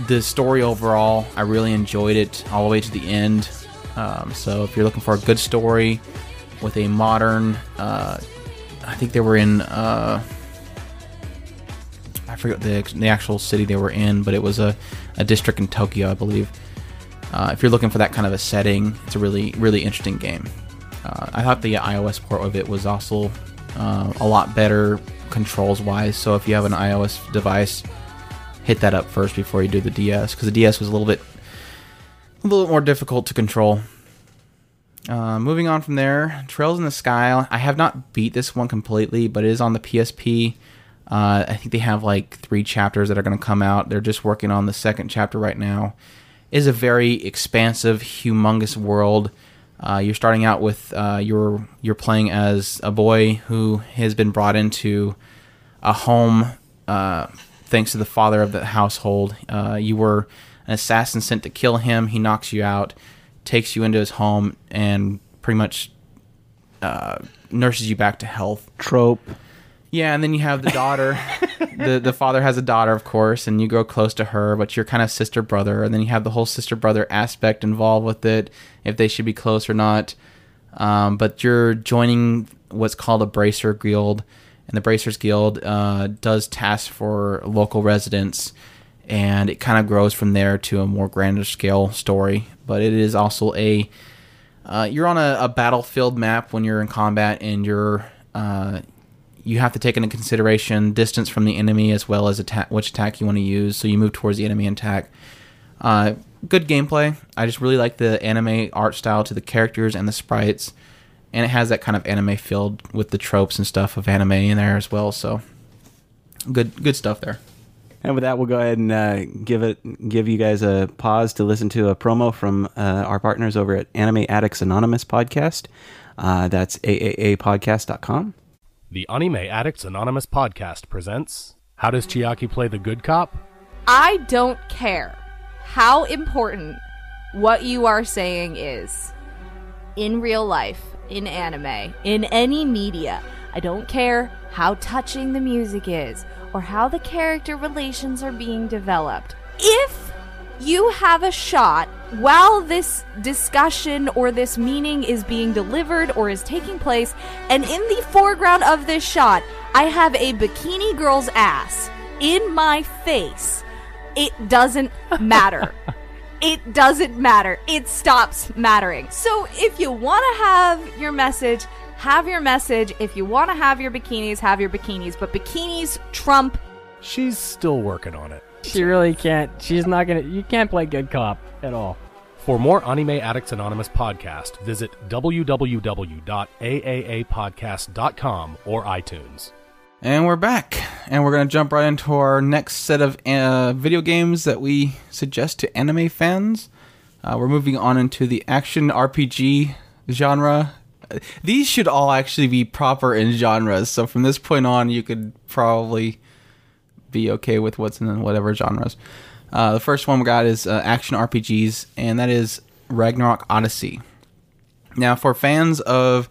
the story overall, I really enjoyed it all the way to the end. Um, so if you're looking for a good story with a modern, uh, I think they were in. Uh, I forget the the actual city they were in, but it was a, a district in Tokyo, I believe. Uh, if you're looking for that kind of a setting, it's a really really interesting game. Uh, I thought the iOS port of it was also uh, a lot better controls wise. So if you have an iOS device, hit that up first before you do the DS because the DS was a little bit a little bit more difficult to control. Uh, moving on from there, Trails in the Sky. I have not beat this one completely, but it is on the PSP. Uh, I think they have like three chapters that are going to come out. They're just working on the second chapter right now. It is a very expansive, humongous world. Uh, you're starting out with uh, you're you're playing as a boy who has been brought into a home uh, thanks to the father of the household. Uh, you were an assassin sent to kill him. He knocks you out, takes you into his home, and pretty much uh, nurses you back to health. Trope. Yeah, and then you have the daughter. the The father has a daughter, of course, and you grow close to her, but you're kind of sister brother. And then you have the whole sister brother aspect involved with it, if they should be close or not. Um, but you're joining what's called a Bracer Guild, and the Bracers Guild uh, does tasks for local residents, and it kind of grows from there to a more grander scale story. But it is also a uh, you're on a, a, battlefield map when you're in combat, and you're uh, you have to take into consideration distance from the enemy as well as attack which attack you want to use. So you move towards the enemy and attack. Uh, good gameplay. I just really like the anime art style to the characters and the sprites and it has that kind of anime filled with the tropes and stuff of anime in there as well. So good, good stuff there. And with that, we'll go ahead and uh, give it, give you guys a pause to listen to a promo from uh, our partners over at Anime Addicts Anonymous podcast. Uh, that's aaapodcast.com. The Anime Addicts Anonymous podcast presents How Does Chiaki Play the Good Cop? I don't care how important what you are saying is in real life, in anime, in any media. I don't care how touching the music is or how the character relations are being developed. If you have a shot while this discussion or this meaning is being delivered or is taking place, and in the foreground of this shot, I have a bikini girl's ass in my face, it doesn't matter. it doesn't matter. It stops mattering. So if you want to have your message, have your message. If you want to have your bikinis, have your bikinis. But bikinis trump. She's still working on it. She really can't. She's not gonna. You can't play good cop at all. For more Anime Addicts Anonymous podcast, visit www.aaapodcast.com or iTunes. And we're back, and we're going to jump right into our next set of uh, video games that we suggest to anime fans. Uh, we're moving on into the action RPG genre. These should all actually be proper in genres, so from this point on, you could probably be okay with what's in whatever genres. Uh, the first one we got is uh, action RPGs, and that is Ragnarok Odyssey. Now, for fans of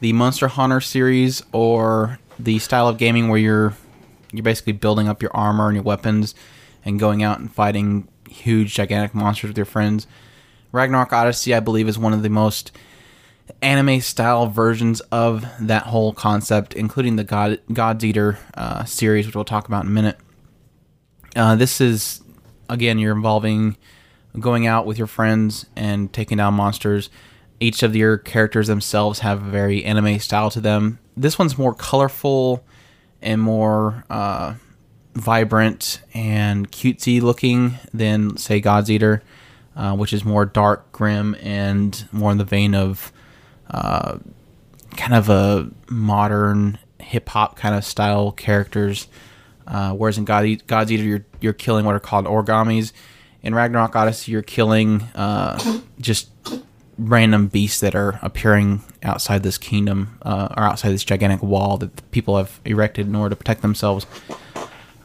the Monster Hunter series or the style of gaming where you're you're basically building up your armor and your weapons and going out and fighting huge, gigantic monsters with your friends, Ragnarok Odyssey, I believe, is one of the most anime style versions of that whole concept, including the God God's Eater uh, series, which we'll talk about in a minute. Uh, this is again, you're involving going out with your friends and taking down monsters. Each of your characters themselves have a very anime style to them. This one's more colorful and more uh, vibrant and cutesy looking than, say, God's Eater, uh, which is more dark, grim, and more in the vein of uh, kind of a modern hip hop kind of style characters. Uh, whereas in God, God's Eater, you're you're killing what are called Aragami. In Ragnarok Odyssey, you're killing uh, just random beasts that are appearing outside this kingdom uh, or outside this gigantic wall that people have erected in order to protect themselves.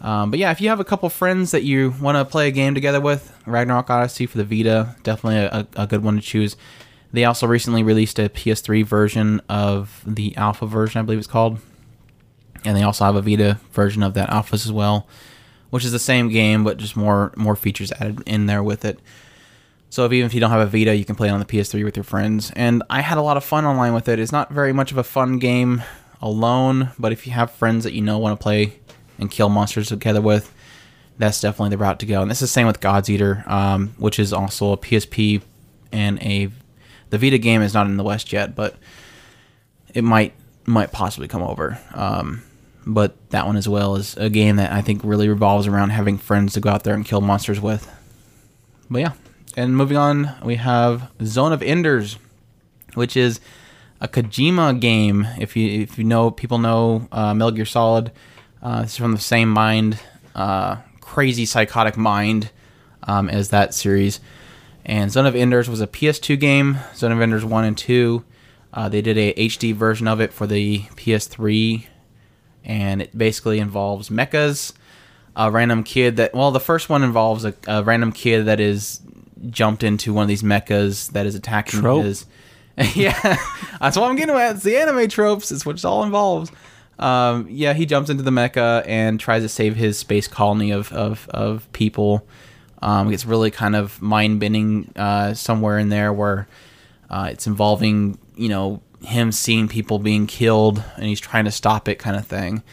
Um, but yeah, if you have a couple friends that you want to play a game together with, Ragnarok Odyssey for the Vita, definitely a, a good one to choose. They also recently released a PS3 version of the alpha version, I believe it's called. And they also have a Vita version of that alpha as well, which is the same game but just more more features added in there with it. So if, even if you don't have a Vita, you can play it on the PS3 with your friends. And I had a lot of fun online with it. It's not very much of a fun game alone, but if you have friends that you know want to play and kill monsters together with, that's definitely the route to go. And this is the same with God's Eater, um, which is also a PSP and a. The Vita game is not in the West yet, but it might might possibly come over. Um, but that one as well is a game that I think really revolves around having friends to go out there and kill monsters with. But yeah, and moving on, we have Zone of Enders, which is a Kojima game. If you if you know people know uh, Metal Gear Solid, uh, it's from the same mind, uh, crazy psychotic mind um, as that series. And Zone of Enders was a PS2 game. Zone of Enders one and two. Uh, they did a HD version of it for the PS3, and it basically involves mechas. A random kid that well, the first one involves a, a random kid that is jumped into one of these mechas that is attacking Trope. his. yeah, that's what I'm getting at. It's the anime tropes. It's what it all involves. Um, yeah, he jumps into the mecha and tries to save his space colony of of, of people. Um, it's really kind of mind bending uh, somewhere in there where uh, it's involving you know him seeing people being killed and he's trying to stop it kind of thing.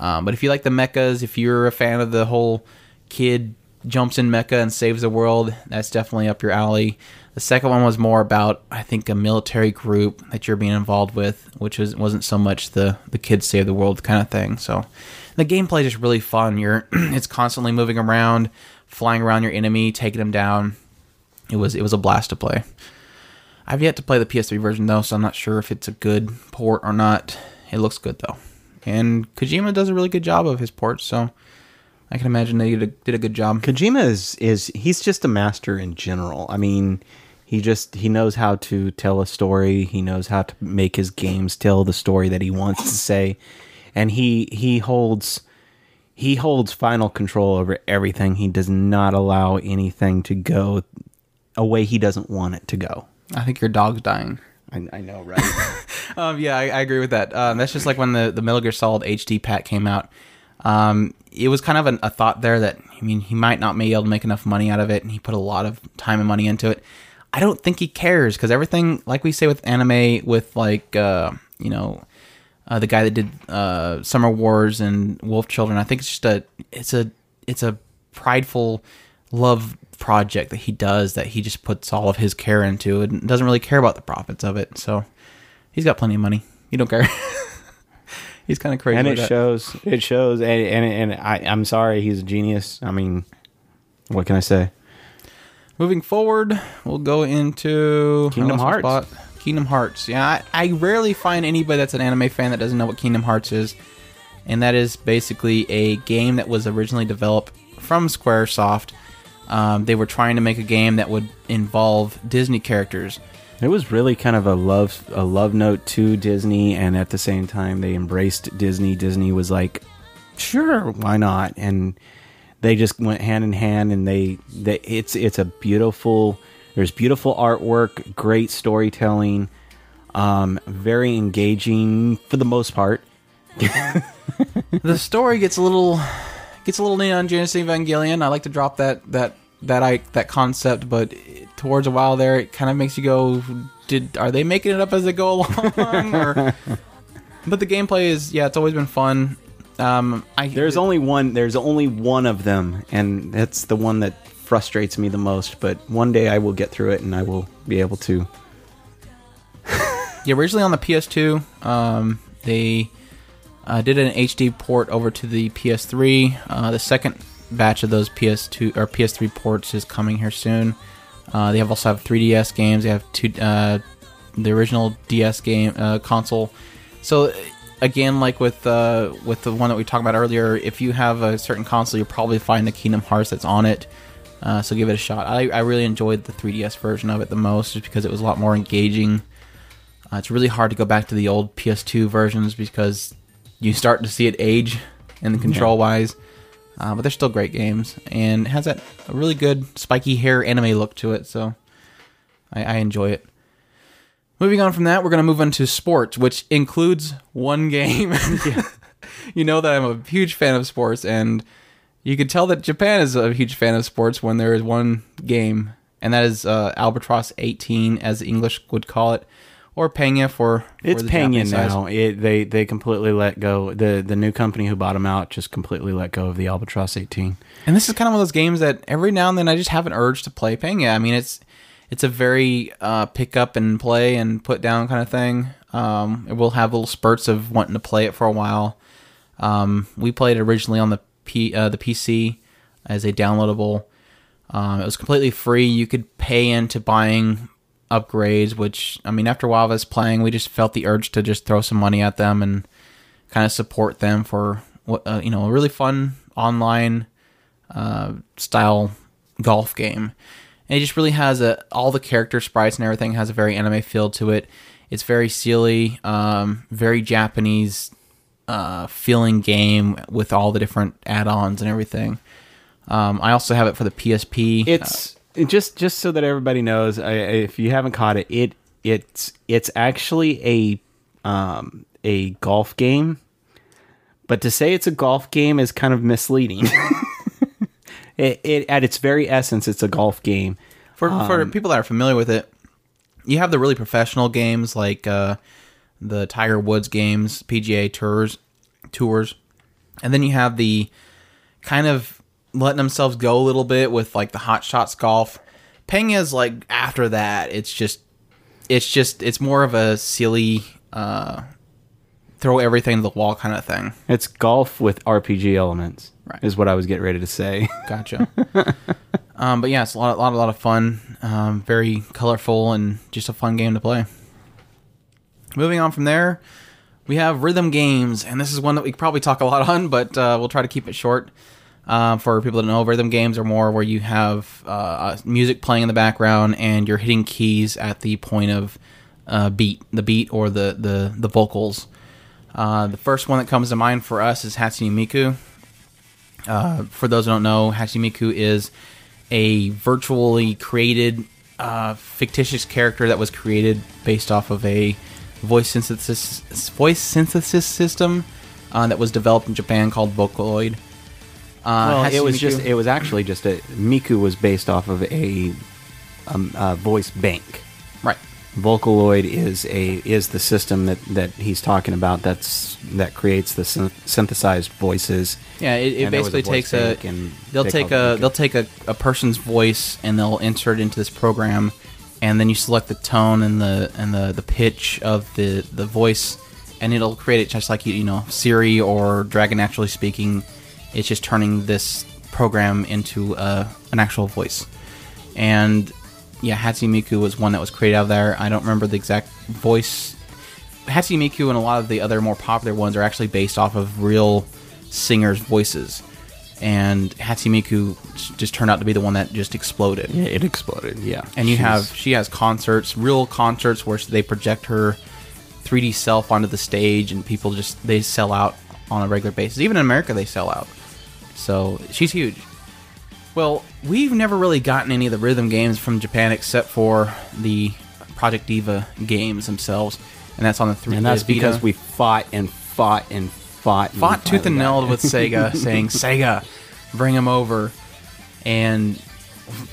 Um, but if you like the mechas, if you're a fan of the whole kid jumps in mecha and saves the world, that's definitely up your alley. The second one was more about I think a military group that you're being involved with, which was wasn't so much the the kids save the world kind of thing. So the gameplay is just really fun. You're it's constantly moving around, flying around your enemy, taking them down. It was it was a blast to play. I've yet to play the PS3 version though, so I'm not sure if it's a good port or not. It looks good though, and Kojima does a really good job of his ports, so I can imagine they did a, did a good job. Kojima is is he's just a master in general. I mean, he just he knows how to tell a story. He knows how to make his games tell the story that he wants to say, and he he holds he holds final control over everything. He does not allow anything to go a way he doesn't want it to go. I think your dog's dying. I, I know, right? Um, yeah, I, I agree with that. Um, that's just like when the the Metal Gear Solid HD pack came out. Um, it was kind of an, a thought there that I mean he might not be able to make enough money out of it, and he put a lot of time and money into it. I don't think he cares because everything, like we say with anime, with like uh, you know uh, the guy that did uh, Summer Wars and Wolf Children. I think it's just a it's a it's a prideful love project that he does that he just puts all of his care into and doesn't really care about the profits of it. So he's got plenty of money. He don't care. he's kind of crazy. and it that. shows. It shows. And and, and I, I'm sorry, he's a genius. I mean, what can I say? Moving forward, we'll go into Kingdom Hearts. Kingdom Hearts. Yeah, I, I rarely find anybody that's an anime fan that doesn't know what Kingdom Hearts is, and that is basically a game that was originally developed from SquareSoft. Um, they were trying to make a game that would involve Disney characters. It was really kind of a love a love note to Disney, and at the same time, they embraced Disney. Disney was like, "Sure, why not?" And they just went hand in hand, and they, they it's it's a beautiful. There's beautiful artwork, great storytelling, um, very engaging for the most part. the story gets a little gets a little Neon Genesis Evangelion. I like to drop that that that I that concept, but towards a while there, it kind of makes you go, "Did are they making it up as they go along?" or, but the gameplay is yeah, it's always been fun. Um, I There's only one. There's only one of them, and that's the one that frustrates me the most. But one day I will get through it, and I will be able to. Yeah, originally on the PS2, um, they uh, did an HD port over to the PS3. Uh, the second batch of those PS2 or PS3 ports is coming here soon. Uh, they have also have 3DS games. They have two uh, the original DS game uh, console. So again, like with uh, with the one that we talked about earlier, if you have a certain console, you'll probably find the Kingdom Hearts that's on it. Uh, so give it a shot. I, I really enjoyed the 3DS version of it the most, just because it was a lot more engaging. Uh, it's really hard to go back to the old PS2 versions because you start to see it age in the control wise. uh, but they're still great games, and it has that a really good spiky hair anime look to it. So I, I enjoy it. Moving on from that, we're going to move on to sports, which includes one game. you know that I'm a huge fan of sports, and you can tell that Japan is a huge fan of sports when there is one game, and that is uh, Albatross 18, as the English would call it, or Pangya for, for It's the Pangya now. It, they they completely let go. The the new company who bought them out just completely let go of the Albatross 18. And this is kind of one of those games that every now and then I just have an urge to play Pangya. I mean, it's it's a very uh, pick up and play and put down kind of thing. Um, it will have little spurts of wanting to play it for a while. Um, we played it originally on the P, uh, the PC as a downloadable. Um, it was completely free. You could pay into buying upgrades, which I mean, after a while of us playing, we just felt the urge to just throw some money at them and kind of support them for what uh, you know a really fun online uh, style golf game. And it just really has a all the character sprites and everything has a very anime feel to it. It's very silly, um, very Japanese uh, feeling game with all the different add-ons and everything. Um, I also have it for the PSP. It's it just just so that everybody knows. I, if you haven't caught it, it it's it's actually a um, a golf game, but to say it's a golf game is kind of misleading. it, it at its very essence, it's a golf game. For Um, for people that are familiar with it, you have the really professional games like uh, the Tiger Woods games, PGA tours, tours, and then you have the kind of letting themselves go a little bit with like the hot shots golf. Pangya's like after that, it's just it's just it's more of a silly uh, throw everything to the wall kind of thing. It's golf with RPG elements. Right. Is what I was getting ready to say. Gotcha. um, but yeah, it's a lot, a lot, a lot of fun. Um, very colorful and just a fun game to play. Moving on from there, we have rhythm games, and this is one that we probably talk a lot on, but uh, we'll try to keep it short. Uh, for people that know, rhythm games are more where you have uh, uh, music playing in the background and you're hitting keys at the point of uh, beat, the beat or the the the vocals. The first one that comes to mind for us is Hatsune Miku. For those who don't know, Hatsune Miku is a virtually created fictitious character that was created based off of a voice synthesis voice synthesis system uh, that was developed in Japan called Vocaloid. Uh, Well, it was Miku- just it was actually just a Miku was based off of a um, uh, voice bank. right. Vocaloid is a is the system that, that he's talking about. That's that creates the syn- synthesized voices. Yeah, it, it And there was a basically voice takes a. and They'll take a they'll take a, a person's voice and they'll insert it into this program, and then you select the tone and the and the, the pitch of the the voice, and it'll create it just like you you know Siri or Dragon Naturally Speaking. It's just turning this program into uh, an actual voice, and yeah, Hatsune Miku was one that was created out of there. I don't remember the exact voice Hatsune Miku and a lot of the other more popular ones are actually based off of real singers' voices. And Hatsune Miku just turned out to be the one that just exploded. Yeah, it exploded. Yeah, And you She's- have she has concerts, real concerts where they project her 3D self onto the stage, and people just they sell out on a regular basis. Even in America, they sell out. So she's huge. Well, we've never really gotten any of the rhythm games from Japan except for the Project Diva games themselves, and that's on the three. and that's Vita. because we fought and fought and fought, fought tooth and nail with Sega, saying Sega, bring him over, and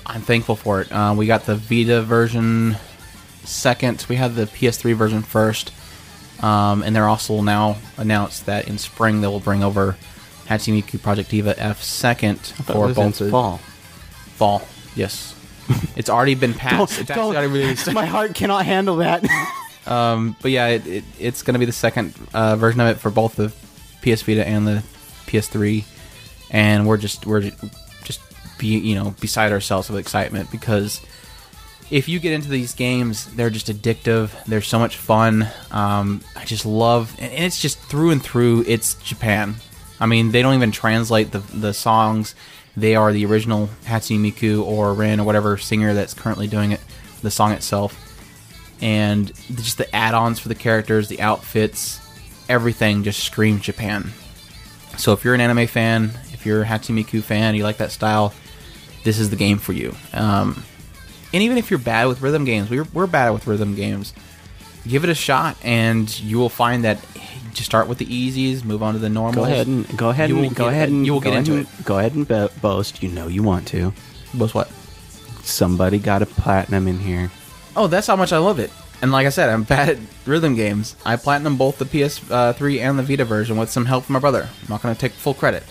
I'm thankful for it. Uh, we got the Vita version second. We had the PS3 version first, um, and they're also now announced that in spring they will bring over Hatsune Miku Project Diva F second for both fall. fall. Yes, it's already been passed. it's actually already released. My heart cannot handle that. Um, but yeah, it, it, it's going to be the second uh, version of it for both the PS Vita and the PS3, and we're just we're just be you know beside ourselves with excitement because if you get into these games, they're just addictive. They're so much fun. Um, I just love, and it's just through and through. It's Japan. I mean, they don't even translate the the songs. They are the original Hatsune Miku or Rin or whatever singer that's currently doing it, the song itself and just the add-ons for the characters, the outfits, everything just screams Japan. So if you're an anime fan, if you're a Hatsune Miku fan, you like that style, this is the game for you. Um, and even if you're bad with rhythm games, we're, we're bad with rhythm games. Give it a shot, and you will find that just start with the easies, move on to the normal. Go ahead and go ahead You will and go get- ahead and you will get into and- Go ahead and bo- boast. You know you want to. Boast what? Somebody got a platinum in here. Oh, that's how much I love it. And like I said, I'm bad at rhythm games. I platinum both the PS3 and the Vita version with some help from my brother. I'm not going to take full credit.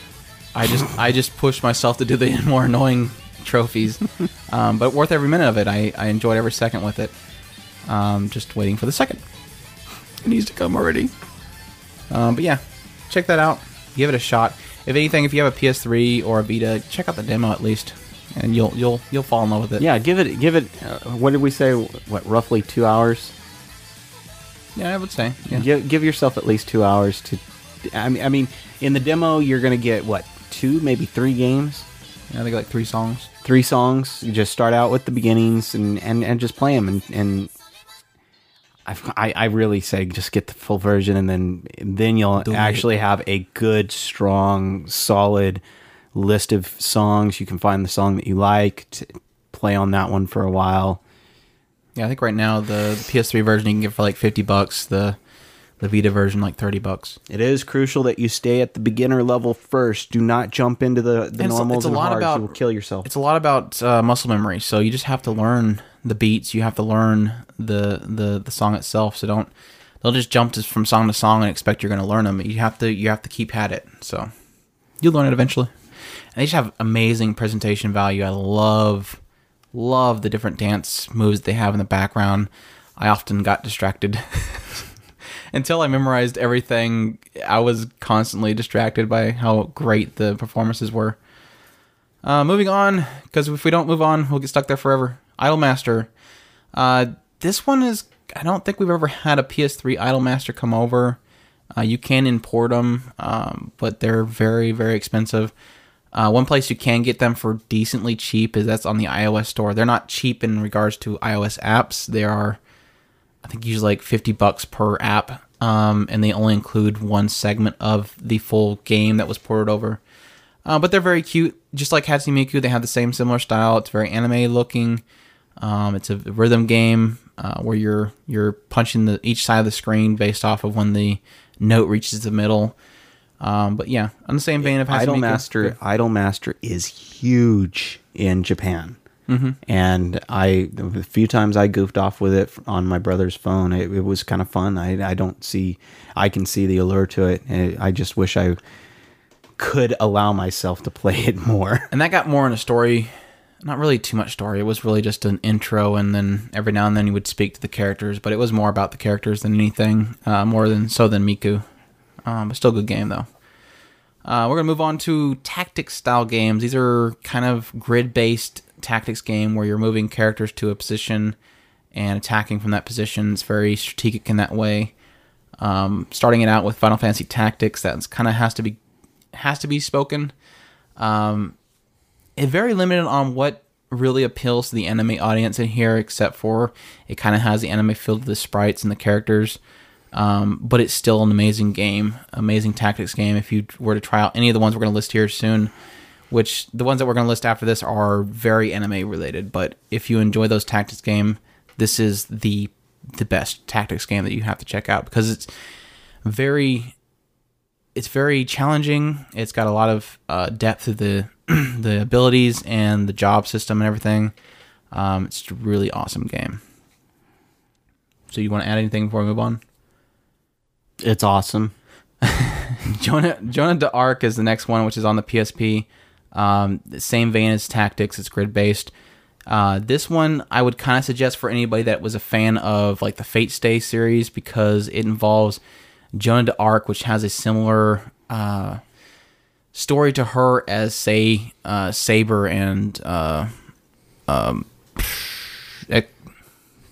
I just I just pushed myself to do the more annoying trophies, um, but worth every minute of it. I, I enjoyed every second with it. Um, just waiting for the second. It needs to come already. Um, but yeah, check that out. Give it a shot. If anything, if you have a PS3 or a Vita, check out the demo at least, and you'll you'll you'll fall in love with it. Yeah, give it give it. Uh, what did we say? What roughly two hours? yeah, I would say. Yeah. Give, give yourself at least two hours to. I mean, I mean, in the demo, you're gonna get what two, maybe three games, Yeah, I think like three songs. three songs. You just start out with the beginnings and and, and just play them, and and I've, I I really say just get the full version, and then then you'll Do it. actually have a good, strong, solid list of songs. You can find the song that you like, to play on that one for a while. Yeah, I think right now the, the PS3 version you can get for like fifty bucks. The the Vita version like thirty bucks. It is crucial that you stay at the beginner level first. Do not jump into the, the it's- normals it's a and lot hards. about- you will kill yourself. It's a lot about uh, muscle memory, so you just have to learn the beats. You have to learn the the the song itself. So don't they'll just jump to, from song to song and expect you're going to learn them. You have to you have to keep at it. So you'll learn it eventually. And they just have amazing presentation value. I love love the different dance moves they have in the background. I often got distracted. Until I memorized everything, I was constantly distracted by how great the performances were. Uh, moving on, because if we don't move on, we'll get stuck there forever. Idolmaster. Uh, this one is. I don't think we've ever had a PS3 Idolmaster come over. Uh, you can import them, um, but they're very, very expensive. Uh, one place you can get them for decently cheap is that's on the iOS store. They're not cheap in regards to iOS apps. They are, I think, usually like 50 bucks per app, um, and they only include one segment of the full game that was ported over. Uh, but they're very cute, just like Hatsune Miku. They have the same similar style. It's very anime looking. Um, it's a rhythm game uh, where you're you're punching the each side of the screen based off of when the note reaches the middle. Um, but yeah, on the same vein of Hatsune Miku. Idolmaster Idolmaster is huge in Japan. Mm-hmm. And I, a few times I goofed off with it on my brother's phone, it, it was kind of fun. I, I don't see, I can see the allure to it. and I just wish I could allow myself to play it more. and that got more in a story not really too much story it was really just an intro and then every now and then you would speak to the characters but it was more about the characters than anything uh, more than so than miku um, still a good game though. Uh, we're gonna move on to tactics style games. These are kind of grid based tactics game where you're moving characters to a position and attacking from that position. It's very strategic in that way. Um, starting it out with final fantasy tactics that's kind of has to be has to be spoken. Um, very limited on what really appeals to the anime audience in here, except for it kind of has the anime feel to the sprites and the characters. Um, but it's still an amazing game, amazing tactics game. If you were to try out any of the ones we're going to list here soon, which the ones that we're going to list after this are very anime related. But if you enjoy those tactics game, this is the the best tactics game that you have to check out because it's very it's very challenging. It's got a lot of uh, depth to the the abilities and the job system and everything. Um, it's a really awesome game. So you want to add anything before we move on? It's awesome. Jeanne Jonah de Arc is the next one, which is on the PSP. Um, the same vein as Tactics. It's grid based. Uh, this one I would kind of suggest for anybody that was a fan of like the Fate Stay series because it involves Jeanne d'Arc, which has a similar uh, story to her as say uh, Saber and uh, um,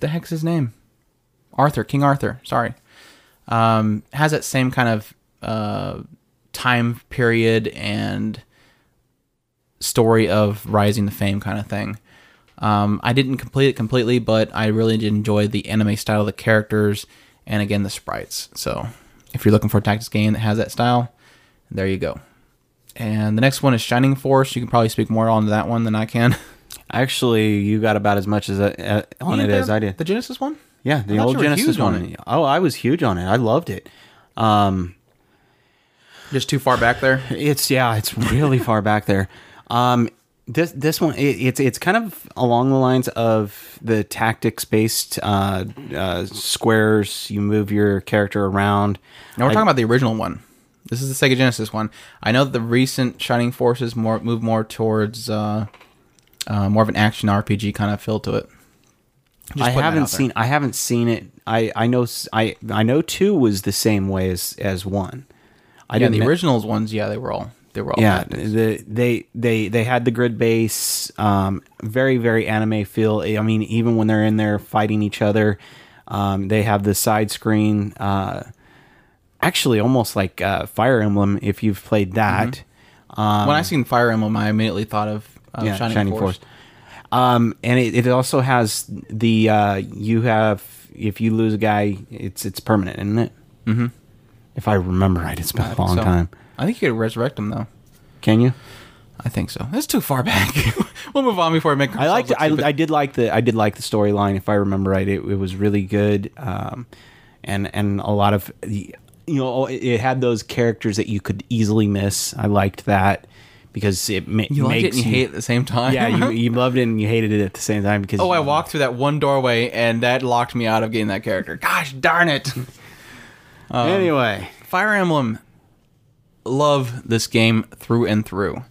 the heck's his name? Arthur, King Arthur. Sorry, um, has that same kind of uh, time period and story of rising to fame kind of thing. Um, I didn't complete it completely, but I really did enjoy the anime style of the characters and again the sprites. So if you're looking for a tactics game that has that style, there you go. And the next one is Shining Force. You can probably speak more on that one than I can. Actually, you got about as much as uh, on it as I did. The Genesis one? Yeah, the old Genesis on one. it. Oh, I was huge on it. I loved it. Um, Just too far back there. it's yeah, it's really far back there. Um, this this one it, it's it's kind of along the lines of the tactics based uh, uh, squares. You move your character around. Now we're talking about the original one. This is the Sega Genesis one. I know that the recent Shining Forces more move more towards uh, uh, more of an action RPG kind of feel to it. I haven't seen I haven't seen it. I I know I I know two was the same way as as one. I Yeah, didn't the originals ones. Yeah, they were all they were all. yeah the, they they they had the grid base um very very anime feel i mean even when they're in there fighting each other um they have the side screen uh actually almost like uh fire emblem if you've played that um when I seen Fire Emblem, I immediately thought of uh, yeah, Shining, Force. Um and it, it also has the uh you have if you lose a guy it's it's permanent isn't it mm-hmm if i remember right it's been I a long so. time I think you could resurrect him though. can you I think so. That's too far back. we'll move on before I make. I liked. I. I did like the. I did like the storyline. If I remember right, it, it was really good. Um, and and a lot of the, you know, it, it had those characters that you could easily miss. I liked that because it ma- You like it makes and you hate it at the same time. Yeah, you, you loved it and you hated it at the same time because Oh, I walked through that one doorway and that locked me out of getting that character. Gosh darn it. anyway, Fire Emblem, love this game through and through.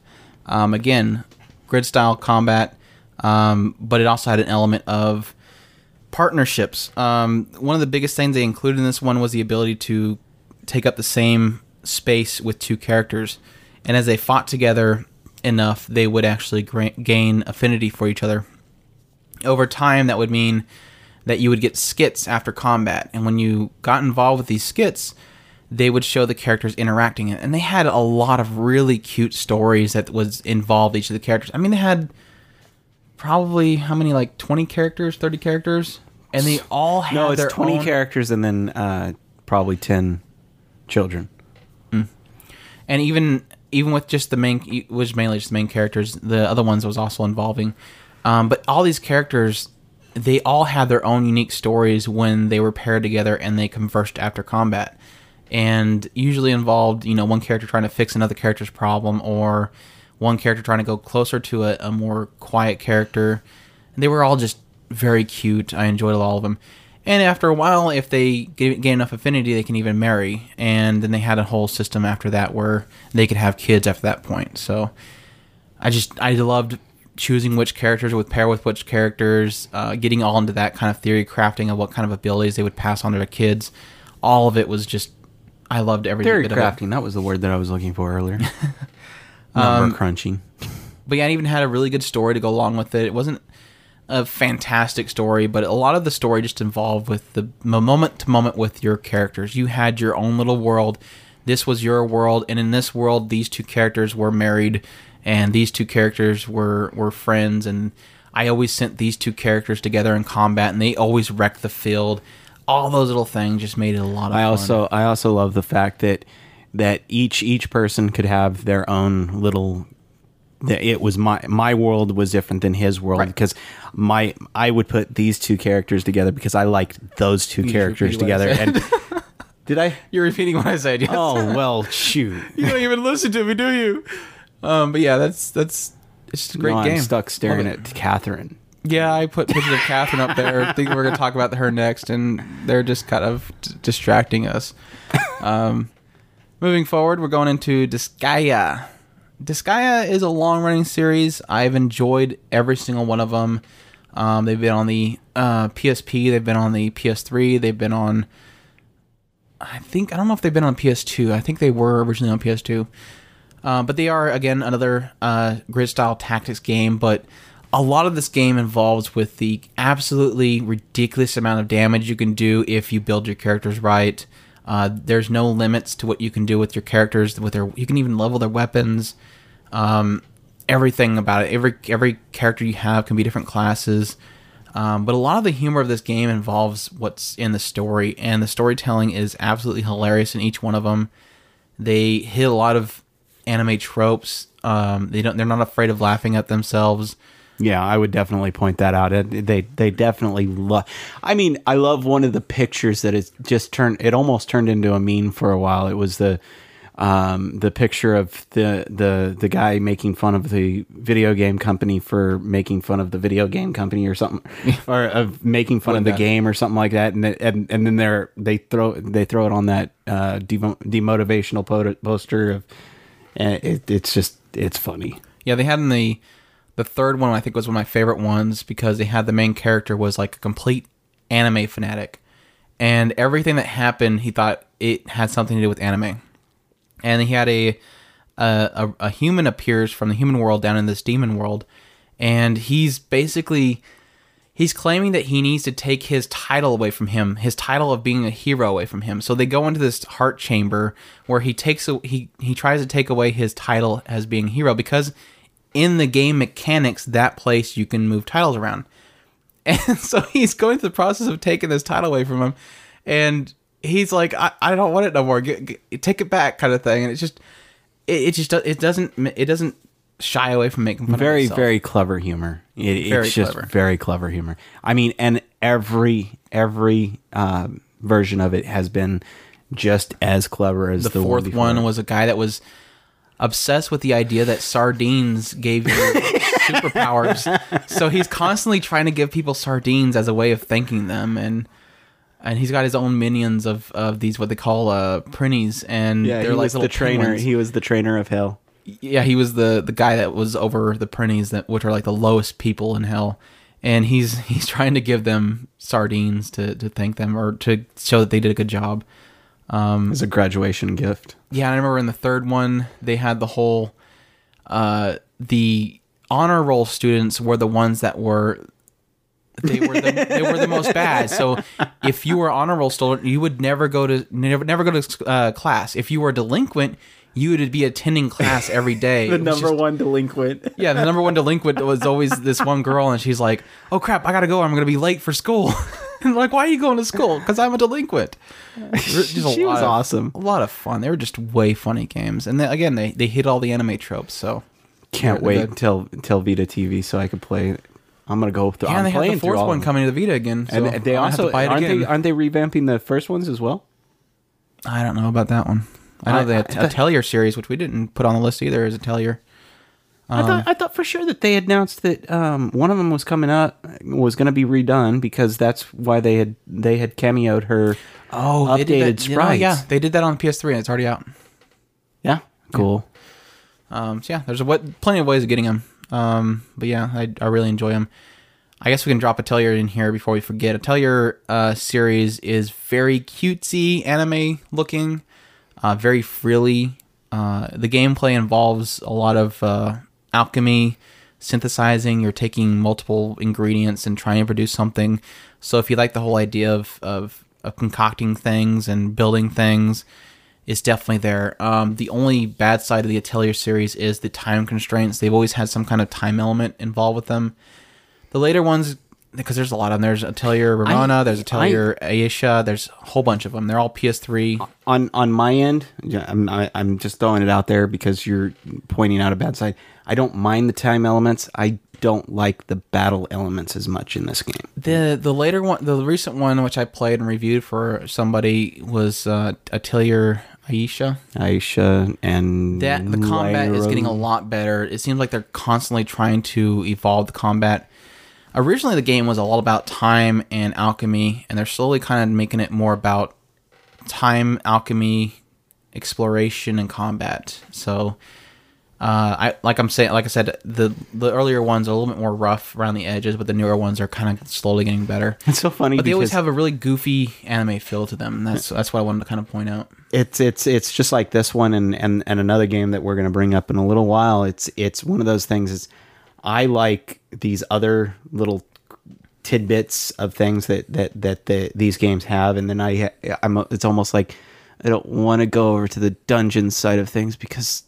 Um, again, grid style combat, um, but it also had an element of partnerships. Um, one of the biggest things they included in this one was the ability to take up the same space with two characters, and as they fought together enough, they would actually gra- gain affinity for each other. Over time, that would mean that you would get skits after combat, and when you got involved with these skits, they would show the characters interacting. And they had a lot of really cute stories that was involved each of the characters. I mean they had probably how many like 20 characters 30 characters? And they all had no, it's their twenty own- characters and then uh, probably ten children. and even even with just the main was mainly just the main characters the other ones was also involving. Um, but all these characters they all had their own unique stories when they were paired together and they conversed after combat. And usually involved you know one character trying to fix another character's problem or one character trying to go closer to a, a more quiet character. And they were all just very cute. I enjoyed all of them and after a while if they get, gain enough affinity they can even marry and then they had a whole system after that where they could have kids after that point so I just I loved choosing which characters would pair with which characters, uh, getting all into that kind of theory crafting of what kind of abilities they would pass on to their kids. All of it was just I loved every Theory bit of it. crafting. That was the word that I was looking for earlier. Number crunching. But yeah, it even had a really good story to go along with it. It wasn't a fantastic story, but a lot of the story just involved with the moment to moment with your characters. You had your own little world. This was your world, and in this world, these two characters were married, and these two characters were were friends. And I always sent these two characters together in combat, and they always wrecked the field. All those little things just made it a lot of I fun. also I also love the fact that that each each person could have their own little it was my my world was different than his world Right. because my I would put these two characters together because I liked those two just characters repeated what I together and did I You're repeating what I said. Yes. oh well shoot you don't even listen to me, do you? Um, but yeah, that's that's it's just a great No, game. I'm stuck staring at Catherine Yeah, I put pictures of Catherine up there, thinking we're going to talk about her next, and they're just kind of d- distracting us. Um, moving forward, we're going into Disgaea. Disgaea is a long running series. I've enjoyed every single one of them. Um, they've been on the uh, PSP, they've been on the PS3, they've been on. I think I don't know if they've been on PS2. I think they were originally on PS2. Uh, but they are again another uh, grid style tactics game. But a lot of this game involves with the absolutely ridiculous amount of damage you can do if you build your characters right. Uh, there's no limits to what you can do with your characters. With their, you can even level their weapons. Um, everything about it. Every every character you have can be different classes. Um, but a lot of the humor of this game involves what's in the story, and the storytelling is absolutely hilarious in each one of them. They hit a lot of anime tropes. Um, they don't. They're not afraid of laughing at themselves. Yeah, I would definitely point that out. They they definitely love. I mean, I love one of the pictures that is just turned. It almost turned into a meme for a while. It was the um, the picture of the the the guy making fun of the video game company for making fun of the video game company or something, or of making fun of the that. game or something like that. And and and then they're they throw they throw it on that uh, demo, demotivational poster of. And it, it's just it's funny. Yeah, they had in the the third one. I think was one of my favorite ones because they had the main character was like a complete anime fanatic, and everything that happened, he thought it had something to do with anime. And he had a a, a, human appears from the human world down in this demon world, and he's basically he's claiming that he needs to take his title away from him, his title of being a hero away from him. So they go into this heart chamber where he takes a, he he tries to take away his title as being hero because in the game mechanics that place you can move titles around. And so he's going through the process of taking this title away from him and he's like I, I don't want it no more. Get, get- take it back kind of thing and it's just it, it just it doesn't it doesn't shy away from making fun very very clever humor it, Very it's just clever. very clever humor i mean and every every uh, version of it has been just as clever as the, the, fourth one was a guy that was obsessed with the idea that sardines gave you superpowers. So he's constantly trying to give people sardines as a way of thanking them, and and he's got his own minions of of these what they call uh prinnies, and yeah they're he like was the trainer penguins. he was the trainer of hell yeah, he was the the guy that was over the prinnies that which are like the lowest people in hell. And he's he's trying to give them sardines to, to thank them or to show that they did a good job. As a graduation gift Yeah, I remember in the third one they had the whole uh the honor roll students were the ones that were they were the, they were the most bad. So if you were honor roll student, you would never go to never never go to uh, class. If you were delinquent, you would be attending class every day. the number just- one delinquent yeah, the number one delinquent was always this one girl, and she's like, "Oh crap, I gotta go. I'm gonna be late for school." like, why are you going to school? Because I'm a delinquent. A She was of- awesome. A lot of fun. They were just way funny games, and then, again, they they hit all the anime tropes. So can't wait good. until until vita tv so i could play i'm gonna go through yeah, I'm they have the fourth one coming to the Vita again. So and they I'm gonna have also to buy it aren't again. they aren't they revamping the first ones as well I don't know about that one. I know I- the I- Atelier series, which we didn't put on the list either, is Atelier. I thought I thought for sure that they announced that um, one of them was coming up was going to be redone because that's why they had they had cameoed her. Oh, updated that- you know, sprites. yeah, they did that on PS3, and it's already out. Yeah, cool. Um, so yeah, there's a, what, plenty of ways of getting them. Um, but yeah, I, I really enjoy them. I guess we can drop a Atelier in here before we forget. Atelier uh, series is very cutesy anime looking, uh, very frilly. Uh, the gameplay involves a lot of uh, alchemy, synthesizing. You're taking multiple ingredients and trying to produce something. So if you like the whole idea of, of, of concocting things and building things, it's definitely there. Um, the only bad side of the Atelier series is the time constraints. They've always had some kind of time element involved with them. The later ones, because there's a lot of them. There's Atelier Rorona, there's Atelier Ayesha, there's a whole bunch of them. They're all PS3. On on my end, yeah, I'm I, I'm just throwing it out there because you're pointing out a bad side. I don't mind the time elements. I don't like the battle elements as much in this game. The the later one, the recent one, which I played and reviewed for somebody, was uh, Atelier Ayesha. Ayesha and that the combat is getting a lot better. It seems like they're constantly trying to evolve the combat. Originally, the game was all about time and alchemy, and they're slowly kind of making it more about time, alchemy, exploration, and combat. So, uh, I like I'm saying, like I said, the the earlier ones are a little bit more rough around the edges, but the newer ones are kind of slowly getting better. It's so funny But they always have a really goofy anime feel to them. And that's that's what I wanted to kind of point out. it's it's it's just like this one and and and another game that we're going to bring up in a little while it's it's one of those things is i like these other little tidbits of things that that that the, these games have and then i i'm it's almost like i don't want to go over to the dungeon side of things because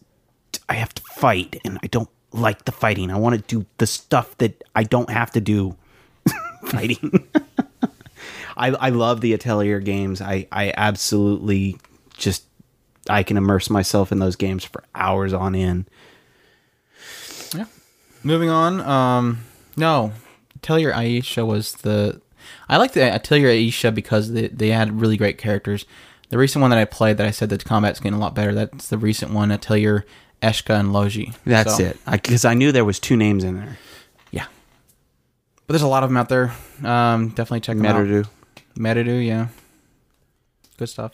i have to fight and i don't like the fighting i want to do the stuff that i don't have to do fighting I, I love the Atelier games. I, I absolutely just I can immerse myself in those games for hours on end. Yeah. Moving on. Um, no, Atelier Ayesha was the. I like the Atelier Ayesha because they, they had really great characters. The recent one that I played that I said that the combat's getting a lot better. That's the recent one, Atelier Escha and Logy. That's So, it. Because I, knew there was two names in there. Yeah. But there's a lot of them out there. Um, definitely check them out. Metaru. Metaru, yeah. Good stuff.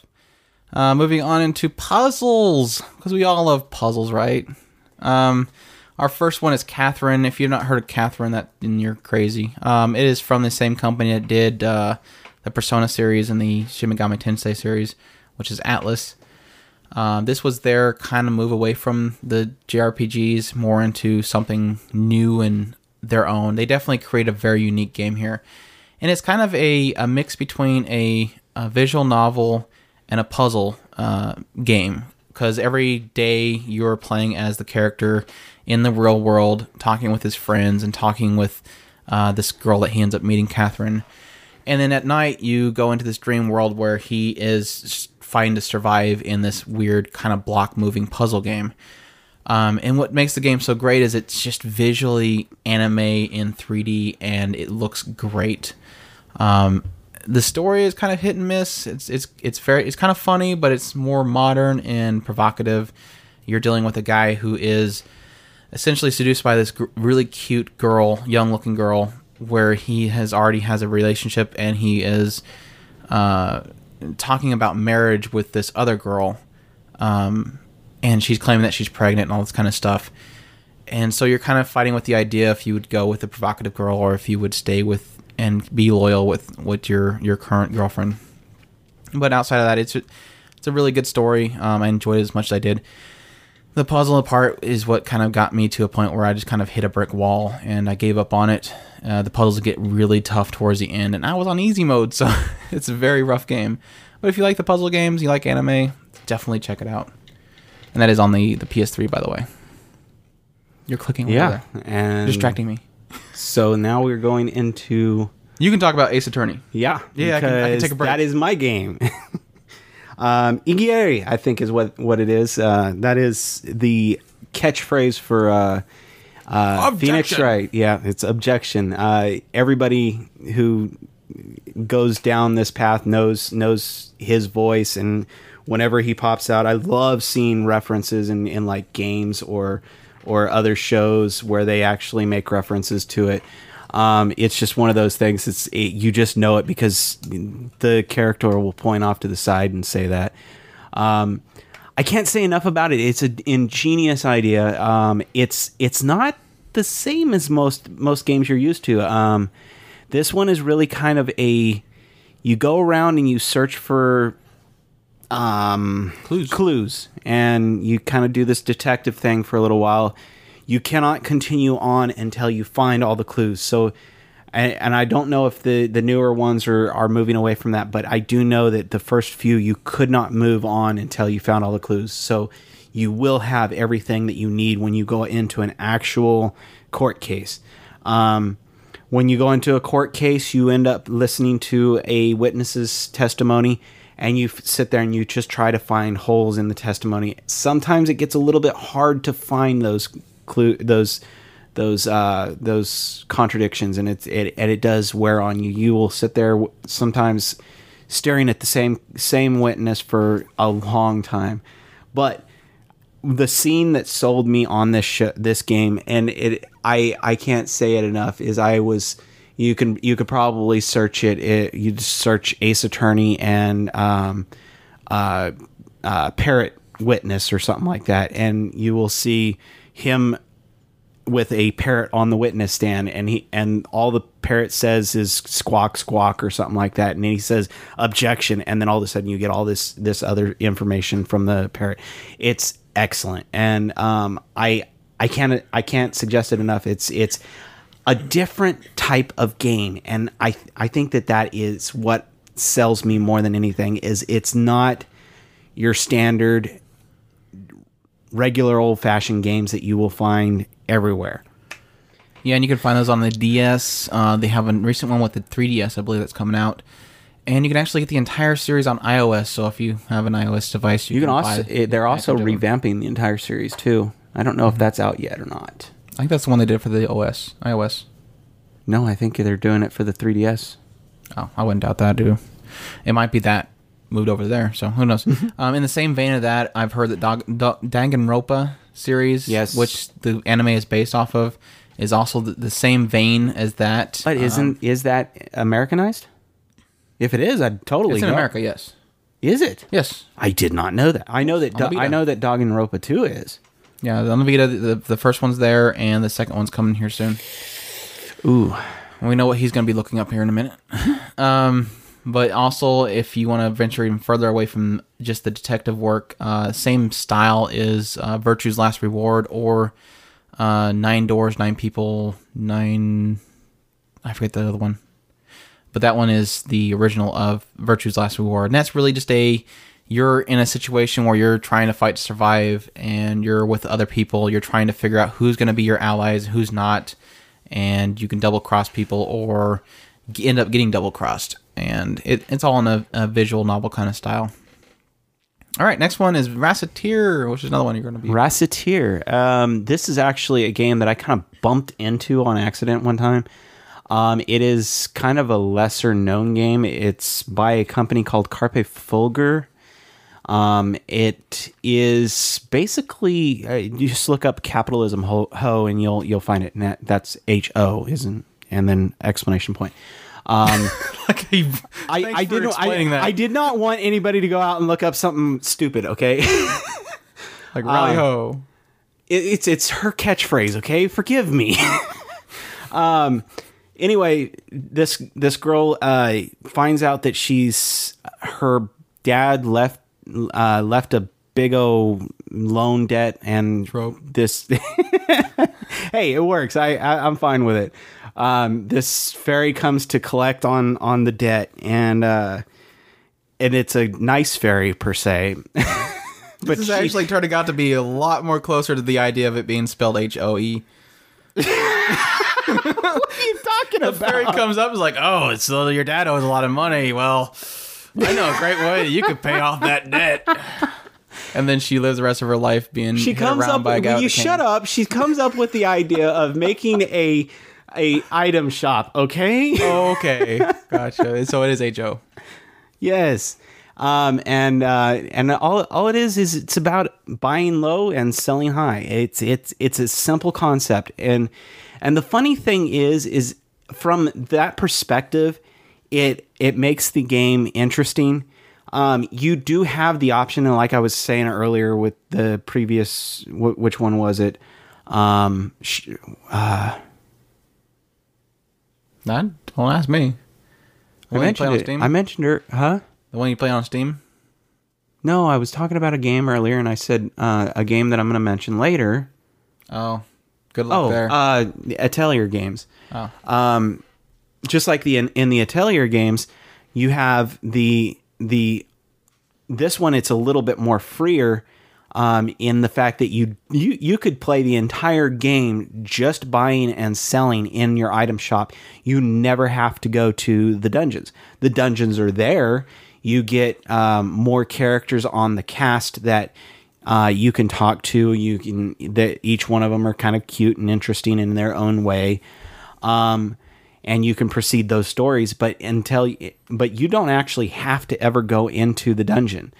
Uh, moving on into puzzles, because we all love puzzles, right? Um, our first one is Catherine. If you've not heard of Catherine, that then you're crazy. Um, it is from the same company that did uh, the Persona series and the Shin Megami Tensei series, which is Atlus. Um, this was their kind of move away from the JRPGs, more into something new and their own. They definitely create a very unique game here, and it's kind of a, a mix between a, a visual novel and a puzzle uh, game. Because every day you're playing as the character in the real world, talking with his friends and talking with uh, this girl that he ends up meeting, Catherine. And then at night, you go into this dream world where he is fighting to survive in this weird kind of block moving puzzle game. Um, and what makes the game so great is it's just visually anime in 3D and it looks great. Um, the story is kind of hit and miss. It's it's it's very it's kind of funny, but it's more modern and provocative. You're dealing with a guy who is essentially seduced by this gr- really cute girl, young looking girl, where he has already has a relationship and he is uh, talking about marriage with this other girl, um, and she's claiming that she's pregnant and all this kind of stuff. And so you're kind of fighting with the idea if you would go with the provocative girl or if you would stay with and be loyal with with your your current girlfriend. But outside of that, it's a, it's a really good story. Um, I enjoyed it as much as I did. The puzzle part is what kind of got me to a point where I just kind of hit a brick wall and I gave up on it. Uh, the puzzles get really tough towards the end, and I was on easy mode, so it's a very rough game. But if you like the puzzle games, you like anime, definitely check it out. And that is on the, the PS3, by the way. You're clicking Yeah. there. And distracting me. So now we're going into You can talk about Ace Attorney. Yeah, Yeah, I can- I can take a break. That is my game. um, Igiari, I think, is what what it is. Uh, that is the catchphrase for uh, uh, Phoenix. Wright. Yeah, it's objection. Uh, everybody who goes down this path knows knows his voice, and whenever he pops out, I love seeing references in, in like games or or other shows where they actually make references to it. Um, it's just one of those things. It's it, you just know it because the character will point off to the side and say that. Um, I can't say enough about it. It's an ingenious idea. Um, it's it's not the same as most most games you're used to. Um, this one is really kind of a you go around and you search for um, Clues. clues, and you kind of do this detective thing for a little while. You cannot continue on until you find all the clues. So, and, and I don't know if the the newer ones are are moving away from that, but I do know that the first few you could not move on until you found all the clues. So, you will have everything that you need when you go into an actual court case. Um, when you go into a court case, you end up listening to a witness's testimony and you sit there and you just try to find holes in the testimony. Sometimes it gets a little bit hard to find those clue those those uh, those contradictions and it's it and it does wear on you. You will sit there sometimes staring at the same same witness for a long time. But the scene that sold me on this sh- this game and it I I can't say it enough is I was you can you could probably search it, it you just search Ace Attorney and um uh, uh Parrot Witness or something like that and you will see him with a parrot on the witness stand and he and all the parrot says is squawk squawk or something like that and he says objection and then all of a sudden you get all this this other information from the parrot. It's excellent and um i i can't i can't suggest it enough. It's it's a different type of game and i i think that that is what sells me more than anything is it's not your standard regular old fashioned games that you will find everywhere. Yeah, and you can find those on the DS. Uh, they have a recent one with the 3DS, I believe, that's coming out. and you can actually get the entire series on iOS. So if you have an iOS device, you, You can buy also it, they're also package of them. revamping the entire series too. I don't know if that's out yet or not. I think that's the one they did for the OS, iOS. No, I think they're doing it for the 3DS. Oh, I wouldn't doubt that, dude. It might be that moved over there, so who knows? Mm-hmm. um, in the same vein of that, I've heard that Dog, Dog, Danganronpa series, Yes. which the anime is based off of, is also the, the same vein as that. But Um, isn't is that Americanized? If it is, I'd totally it's in go. America? Yes, Is it? yes. I did not know that. I know that Do- I know that Danganronpa 2 is. Yeah, the the, the first one's there, and the second one's coming here soon. Ooh. We know what he's going to be looking up here in a minute. um, but also, if you want to venture even further away from just the detective work, uh, same style is uh, Virtue's Last Reward or uh, Nine Doors, Nine People, Nine. I forget the other one. But that one is the original of Virtue's Last Reward. And that's really just a. You're in a situation where you're trying to fight to survive and you're with other people. You're trying to figure out who's going to be your allies, who's not and you can double cross people or end up getting double crossed. And it, it's all in a, a visual novel kind of style. All right, next one is Recettear, which is another one you're going to be. Recettear. Um, this is actually a game that I kind of bumped into on accident one time. Um, it is kind of a lesser known game. It's by a company called Carpe Fulgur. Um, it is basically uh, you just look up capitalism ho, ho and you'll you'll find it. And that, that's H O isn't and then explanation point. Um, like, I, I, I didn't. I. I did not want anybody to go out and look up something stupid. Okay. like Rally um, Ho. it, it's it's her catchphrase. Okay, forgive me. um. Anyway, this this girl uh, finds out that she's her dad left uh, left a big old loan debt and Trope. this. hey, it works. I, I I'm fine with it. Um, this fairy comes to collect on on the debt and uh, and it's a nice fairy per se. but This is she- actually turning out to be a lot more closer to the idea of it being spelled H O E. what are you talking about? The fairy comes up and is like, "Oh, it's so your dad owes a lot of money. Well, I know a great way you could pay off that debt." And then she lives the rest of her life being she comes around up by a guy you a cane. shut up she comes up with the idea of making a a item shop okay Okay, gotcha. So it is H O. yes um and uh and all all it is is it's about buying low and selling high it's it's it's a simple concept and and the funny thing is is from that perspective it it makes the game interesting um, you do have the option, and like I was saying earlier with the previous, wh- which one was it? Um, sh- Nah, don't ask me. I one you play mentioned on it. I mentioned her, huh? the one you play on Steam. No, I was talking about a game earlier, and I said uh, a game that I'm going to mention later. Oh, good luck Oh, there. uh, the Atelier games. oh, um, just like the in, in the Atelier games, you have the the this one. It's a little bit more freer um, in the fact that you you you could play the entire game just buying and selling in your item shop. You never have to go to the dungeons. The dungeons are there. You get um, more characters on the cast that uh, you can talk to. You can that each one of them are kind of cute and interesting in their own way. Um, and you can proceed those stories, but until but you don't actually have to ever go into the dungeon.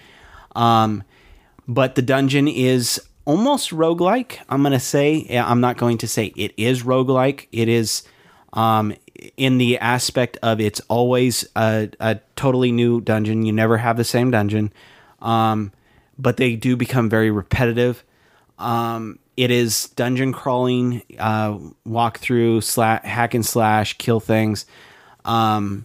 Um, but the dungeon is almost roguelike. I'm going to say, I'm not going to say it is roguelike. It is um, in the aspect of it's always a, a totally new dungeon. You never have the same dungeon. Um, but they do become very repetitive. Um, it is dungeon crawling, uh, walk through, sla- hack and slash, kill things. Um,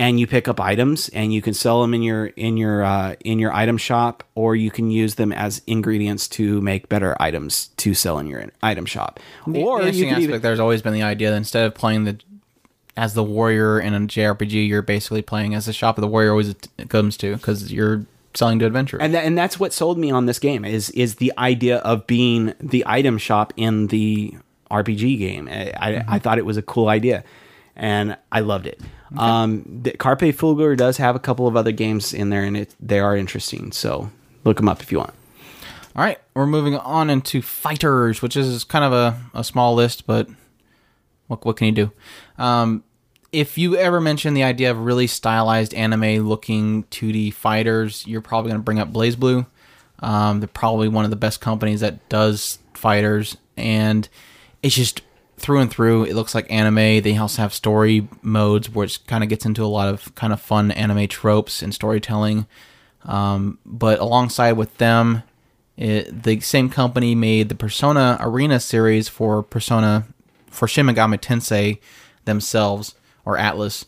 and you pick up items and you can sell them in your in your uh, in your item shop or you can use them as ingredients to make better items to sell in your item shop. The, or the interesting aspect even, there's always been the idea that instead of playing the as the warrior in a JRPG, you're basically playing as the shop of the warrior always comes to because you're selling to adventure. and that, and that's what sold me on this game is is the idea of being the item shop in the RPG game. I, I, I thought it was a cool idea and I loved it Um, the Carpe Fulgur does have a couple of other games in there, and it they are interesting. So look them up if you want. All right, we're moving on into fighters, which is kind of a, a small list, but what what can you do? Um, if you ever mention the idea of really stylized anime looking 2D fighters, you're probably going to bring up BlazBlue. Um, they're probably one of the best companies that does fighters, and it's just through and through. It looks like anime. They also have story modes, which kind of gets into a lot of kind of fun anime tropes and storytelling. Um, but alongside with them, it, the same company made the Persona Arena series for Persona for Shin Megami Tensei themselves or Atlus.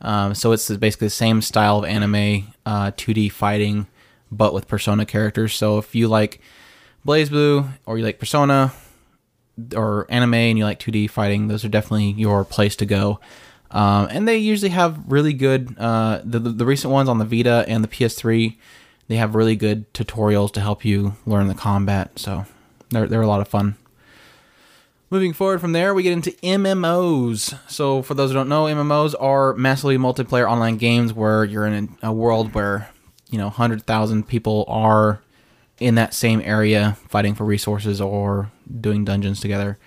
Um, so it's basically the same style of anime, uh, 2D fighting, but with Persona characters. So if you like BlazBlue or you like Persona or anime and you like 2D fighting, those are definitely your place to go. Um, and they usually have really good uh, the, the recent ones on the Vita and the PS3. They have really good tutorials to help you learn the combat. So they're they're a lot of fun. Moving forward from there, we get into MMOs. So, for those who don't know, MMOs are massively multiplayer online games where you're in a world where, you know, 100,000 people are in that same area fighting for resources or doing dungeons together.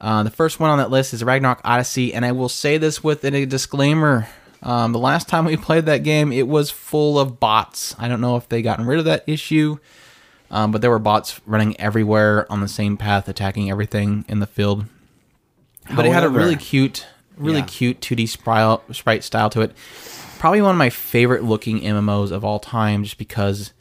Uh, the first one on that list is Ragnarok Odyssey, and I will say this with a disclaimer. Um, the last time we played that game, it was full of bots. I don't know if they gotten rid of that issue. Um, but there were bots running everywhere on the same path, attacking everything in the field. But it had a really cute, really Yeah. cute 2D sprite, sprite style to it. Probably one of my favorite looking MMOs of all time, just because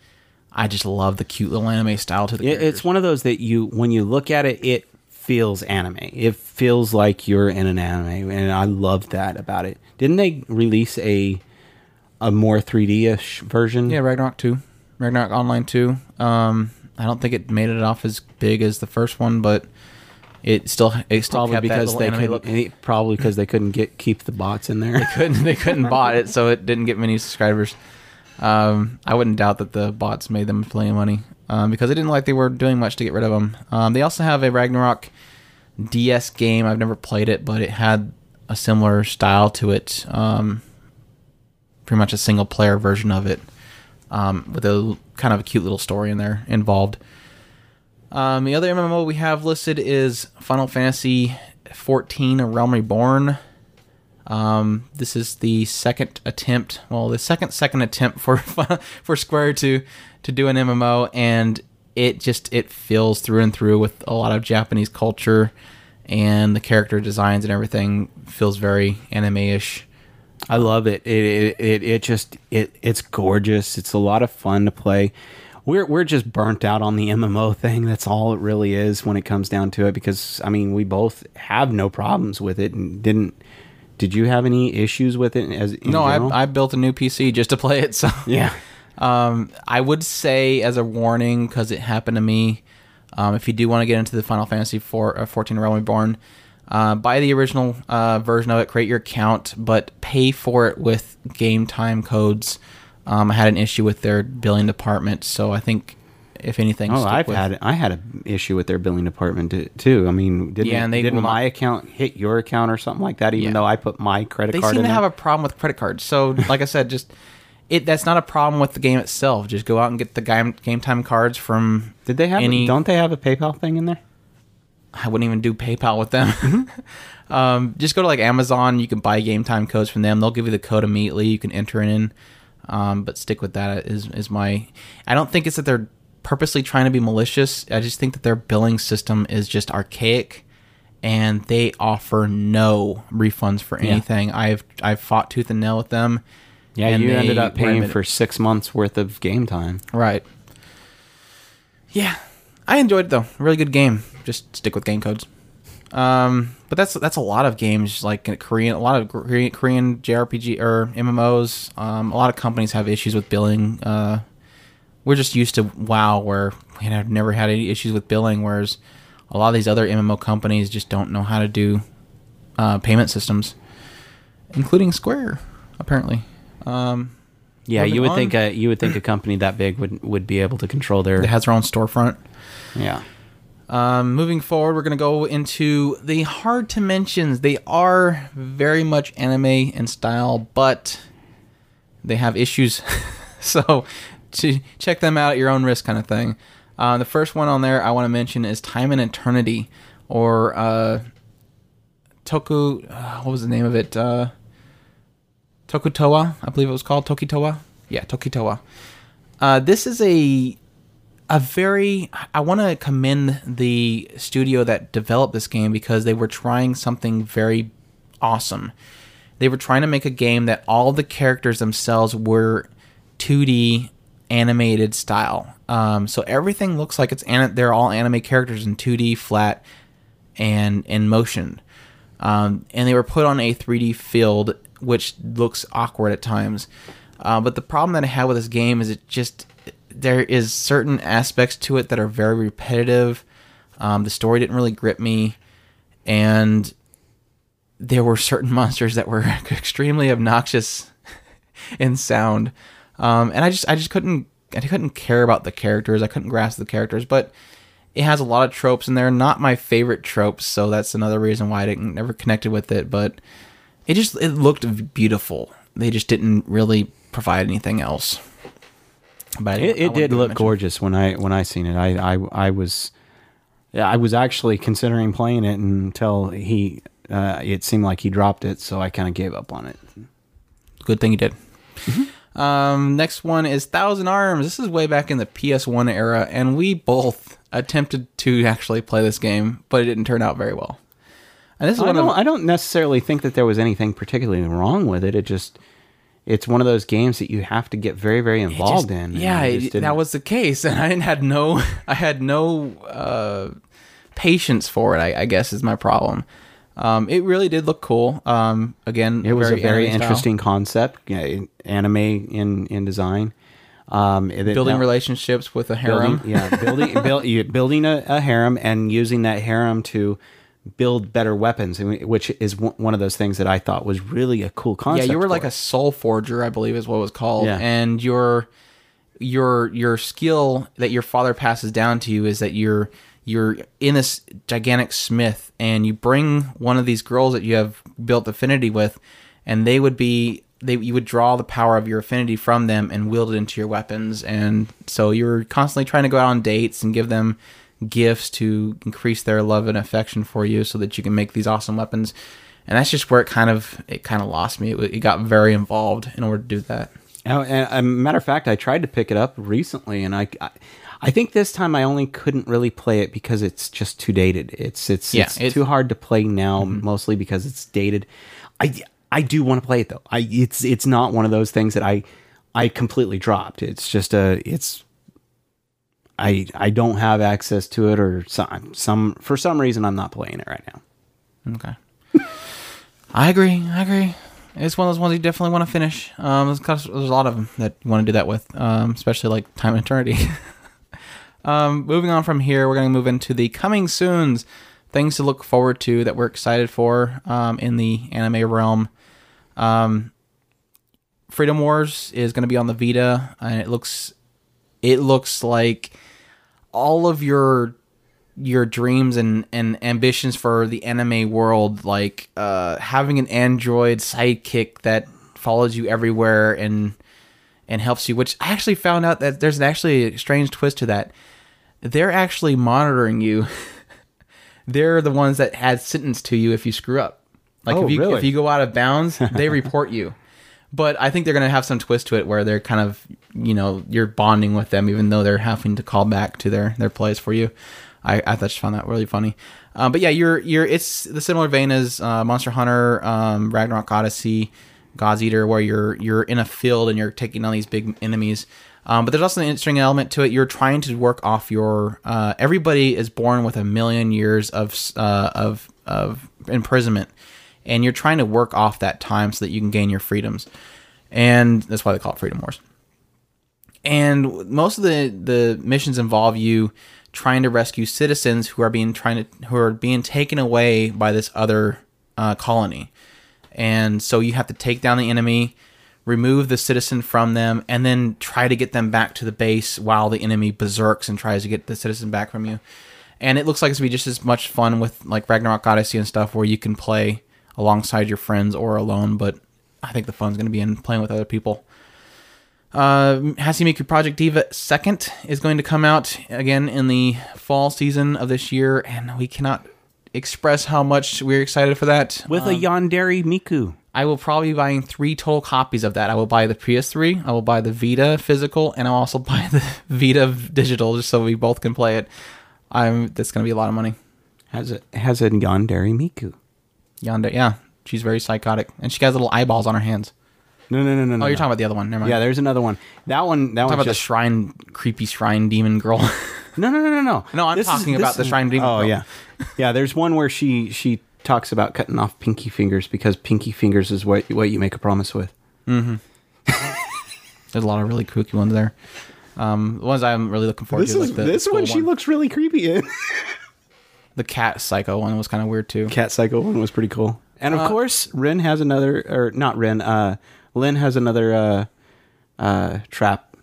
I just love the cute little anime style to the. It, it's one of those that you, when you look at it, it feels anime. It feels like you're in an anime, and I love that about it. Didn't they release a a more 3D ish version? Yeah, Ragnarok two, Ragnarok Online two. Um, I don't think it made it off as big as the first one, but it still it still probably kept because little they couldn't. eh, Probably because they couldn't get keep the bots in there. They couldn't they couldn't bot it, so it didn't get many subscribers. Um, I wouldn't doubt that the bots made them plenty of money um, because it didn't like they were doing much to get rid of them. Um, they also have a Ragnarok DS game. I've never played it, but it had a similar style to it. Um, pretty much a single player version of it um, with a kind of a cute little story in there involved. Um, the other MMO we have listed is Final Fantasy 14 A Realm Reborn. Um, this is the second attempt, well, the second second attempt for for Square to to do an MMO, and it just it fills through and through with a lot of Japanese culture, and the character designs and everything feels very anime-ish. I love it. It it it, it just it it's gorgeous. It's a lot of fun to play. We're we're just burnt out on the MMO thing. That's all it really is when it comes down to it. Because I mean, we both have no problems with it, and didn't. Did you have any issues with it? As No. I, I built a new PC just to play it, so yeah. Um, I would say as a warning because it happened to me. Um, if you do want to get into the Final Fantasy 4, uh, 14 Realm Reborn, uh, buy the original uh, version of it, create your account, but pay for it with game time codes. Um, I had an issue with their billing department, so I think if anything, Oh, I've with- had I had an issue with their billing department too. I mean, didn't, Yeah, and they didn't will not- my account hit your account or something like that? Even Yeah. though I put my credit They card seem in to there? have a problem with credit cards. So, like I said, just it that's not a problem with the game itself. Just go out and get the game game time cards from. Did they have? any? Don't they have a PayPal thing in there? I wouldn't even do PayPal with them. um, just go to like Amazon. You can buy game time codes from them. They'll give you the code immediately. You can enter it in. Um, but stick with that is is my. I don't think it's that they're purposely trying to be malicious. I just think that their billing system is just archaic, and they offer no refunds for anything. I've I've fought tooth and nail with them. Yeah, and you ended up paying for six months worth of game time. Right. Yeah, I enjoyed it though. Really good game. Just stick with game codes. Um, but that's that's a lot of games like Korean, a lot of Korean, Korean JRPG or MMOs. Um, a lot of companies have issues with billing. Uh, we're just used to WoW, where we have never had any issues with billing, whereas a lot of these other MMO companies just don't know how to do uh, payment systems, including Square, apparently. Um, Yeah, you would on. think a you would think a company that big would would be able to control their it has their own storefront. yeah. Um, moving forward, we're going to go into the hard to mentions. They are very much anime in style, but they have issues. so to check them out at your own risk, kind of thing. Uh, the first one on there I want to mention is Time and Eternity, or uh, Toku. Uh, what was the name of it? Uh, I believe it was called Tokitoa. Yeah, Tokitoa. Uh, this is a a very I want to commend the studio that developed this game because they were trying something very awesome. They were trying to make a game that all the characters themselves were 2D animated style. Um, so everything looks like it's an- they're all anime characters in 2D flat and in motion. Um, and they were put on a 3D field, which looks awkward at times. Uh, but the problem that I had with this game is it just there is certain aspects to it that are very repetitive. Um, the story didn't really grip me, and there were certain monsters that were extremely obnoxious in sound, um, and I just I just couldn't I couldn't care about the characters. I couldn't grasp the characters, but it has a lot of tropes in there. Not my favorite tropes, so that's another reason why I didn't never connected with it. But it just it looked beautiful. They just didn't really provide anything else. But It, it did look gorgeous when I when I seen it. I I, I was yeah, I was actually considering playing it until he uh, it seemed like he dropped it, so I kind of gave up on it. Good thing he did. Um, next one is Thousand Arms. This is way back in the PS1 era, and we both attempted to actually play this game, but it didn't turn out very well. And this is I one don't, of I don't necessarily think that there was anything particularly wrong with it. It just it's one of those games that you have to get very very involved just- in. Yeah, it- that was the case, and I didn't had no, I had no uh, patience for it. I, I guess is my problem. Um, it really did look cool. Um, again, It was a very anime style. interesting concept, yeah, anime in in design. Um, it- building relationships with a harem. building, yeah, building build, building a, a harem and using that harem to build better weapons, which is one of those things that I thought was really a cool concept. Yeah, you were like it. a soul forger, I believe is what it was called. Yeah. And your your your skill that your father passes down to you is that you're you're in this gigantic smith and you bring one of these girls that you have built affinity with and they would be they you would draw the power of your affinity from them and wield it into your weapons. And so you're constantly trying to go out on dates and give them gifts to increase their love and affection for you so that you can make these awesome weapons. And that's just where it kind of it kind of lost me. It, it got very involved in order to do that. Oh, and a matter of fact, I tried to pick it up recently, and I, I, I think this time I only couldn't really play it because it's just too dated. It's it's Yeah, it's it- too hard to play now, mostly because it's dated. I I do want to play it though. I it's it's not one of those things that I I completely dropped. It's just a it's. I I don't have access to it, or some some for some reason I'm not playing it right now. Okay. I agree. I agree. It's one of those ones you definitely want to finish. Um, there's, there's a lot of them that you want to do that with, um, especially like Time and Eternity. um, moving on from here, we're going to move into the coming soon's things to look forward to that we're excited for um, in the anime realm. Um, Freedom Wars is going to be on the Vita, and it looks it looks like all of your your dreams and, and ambitions for the anime world, like uh, having an android sidekick that follows you everywhere and and helps you. Which I actually found out that there's actually a strange twist to that. They're actually monitoring you. They're the ones that add sentence to you if you screw up. Like Oh, if you really? if you go out of bounds, they report you. But I think they're gonna have some twist to it where they're kind of you know you're bonding with them even though they're having to call back to their their plays for you. I I just found that really funny. Um, but yeah, you're you're it's the similar vein as uh, Monster Hunter, um, Ragnarok Odyssey, God's Eater, where you're you're in a field and you're taking on these big enemies. Um, but there's also an interesting element to it. You're trying to work off your. Uh, everybody is born with a million years of uh, of of imprisonment, and you're trying to work off that time so that you can gain your freedoms, and that's why they call it Freedom Wars. And most of the the missions involve you trying to rescue citizens who are being trying to who are being taken away by this other uh, colony, and so you have to take down the enemy, remove the citizen from them, and then try to get them back to the base while the enemy berserks and tries to get the citizen back from you. and it looks like it's gonna be just as much fun with like Ragnarok Odyssey and stuff, where you can play alongside your friends or alone. But I think the fun's gonna be in playing with other people. Uh, Hatsune Miku Project Diva second is going to come out again in the fall season of this year, and we cannot express how much we're excited for that. with a Yandere Miku. I will probably be buying three total copies of that. I will buy the PS3, I will buy the Vita physical, and I'll also buy the Vita digital just so we both can play it. I'm that's gonna be a lot of money. Has it has a Yandere Miku. Yonder, yeah, she's very psychotic, and she has little eyeballs on her hands. No, no, no, no. Oh, you're talking about the other one. Never mind. Yeah, there's another one. That one. That talking one. about the shrine, creepy shrine demon girl. no, no, no, no, no. No, I'm This is- talking about this- the Shrine Demon Oh Girl. yeah, yeah. There's one where she she talks about cutting off pinky fingers because pinky fingers is what what you make a promise with. There's a lot of really kooky ones there. Um, the ones I'm really looking forward to, like the full one. She looks really creepy in. the cat psycho one was kind of weird too. Cat Psycho one was pretty cool. And Uh, of course, Ren has another, or not Ren. Uh, Len has another uh, uh, trap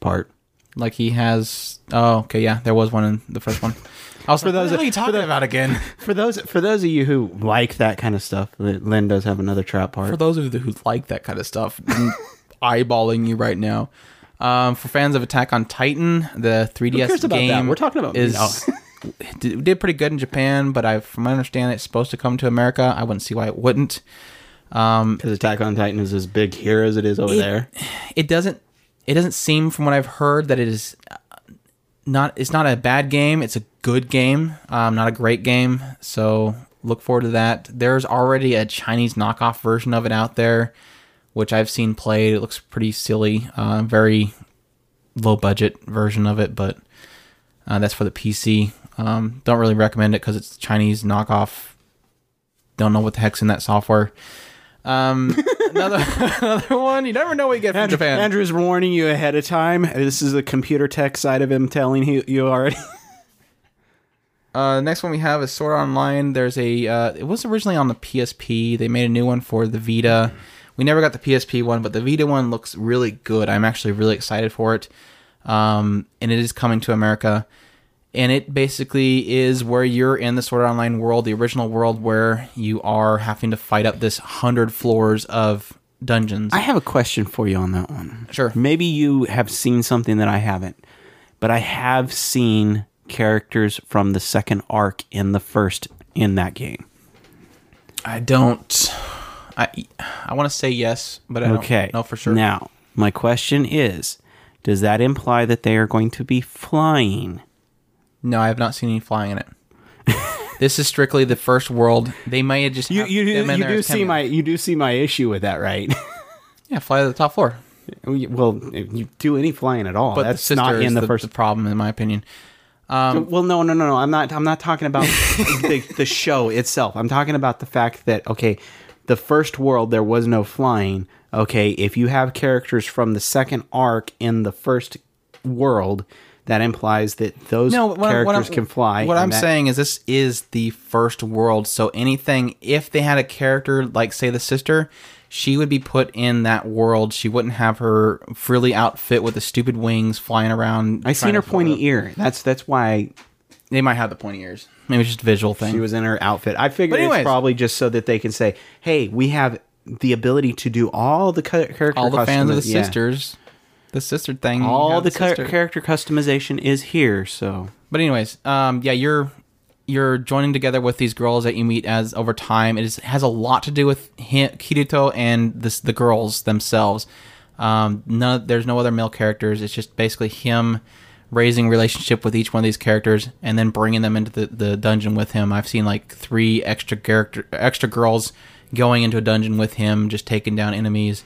part. Like he has. Oh, okay, yeah, there was one in the first one. I was For like, those- what are you for talking the- about again? For those for those of you who like that kind of stuff, Len does have another trap part. For those of you who like that kind of stuff, eyeballing you right now. Um, for fans of Attack on Titan, the 3DS cares about that? game We're talking about- is did, did pretty good in Japan, but I, from my understanding, it's supposed to come to America. I wouldn't see why it wouldn't. Um, Because Attack on Titan is as big here as it is over It- there. it doesn't it doesn't seem from what I've heard that it is not it's not a bad game. It's a good game, um, not a great game. So look forward to that. There's already a Chinese knockoff version of it out there, which I've seen played. It looks pretty silly, uh, very low budget version of it, but uh, that's for the PC. Um, don't really recommend it because it's Chinese knockoff. Don't know what the heck's in that software. Um, another another one. You never know what you get from Andrew, Japan. Andrew's warning you ahead of time. This is the computer tech side of him telling you, you already. Uh, the next one we have is Sword Art Online. There's a. Uh, it was originally on the PSP. They made a new one for the Vita. We never got the PSP one, but the Vita one looks really good. I'm actually really excited for it. Um, and it is coming to America. And it basically is where you're in the Sword Art Online world, the original world where you are having to fight up this hundred floors of dungeons. I have a question for you on that one. Sure. Maybe you have seen something that I haven't, but I have seen characters from the second arc in the first in that game. I don't. I I want to say yes, but I Okay. don't know for sure. Now, my question is does that imply that they are going to be flying? No, I have not seen any flying in it. this is strictly the first world. They may have just You you, in you do see my you do see my issue with that, right? yeah fly to the top floor. well, if you do any flying at all. But That's the not in the, the, first the problem, in my opinion. Um, well, no, no, no, no. I'm not. I'm not talking about the, the show itself. I'm talking about the fact that okay, the first world there was no flying. Okay, if you have characters from the second arc in the first world, that implies that those No, characters can fly. What I'm that- saying is this is the first world. So anything, if they had a character like say the sister, she would be put in that world. She wouldn't have her frilly outfit with the stupid wings flying around. I seen her pointy up. ear. That's that's why They might have the pointy ears. Maybe it's just a visual thing. she was in her outfit. I figured anyways. it's probably just so that they can say, "Hey, we have the ability to do all the character all the fans of the yeah. sisters. The sister thing. All have the sister. character customization is here." So But anyways, um, yeah, you're you're joining together with these girls that you meet as over time. It is, has a lot to do with him, Kirito and this the girls themselves. Um, no, there's no other male characters. It's just basically him raising relationship with each one of these characters and then bringing them into the, the dungeon with him. I've seen like three extra character extra girls going into a dungeon with him, just taking down enemies.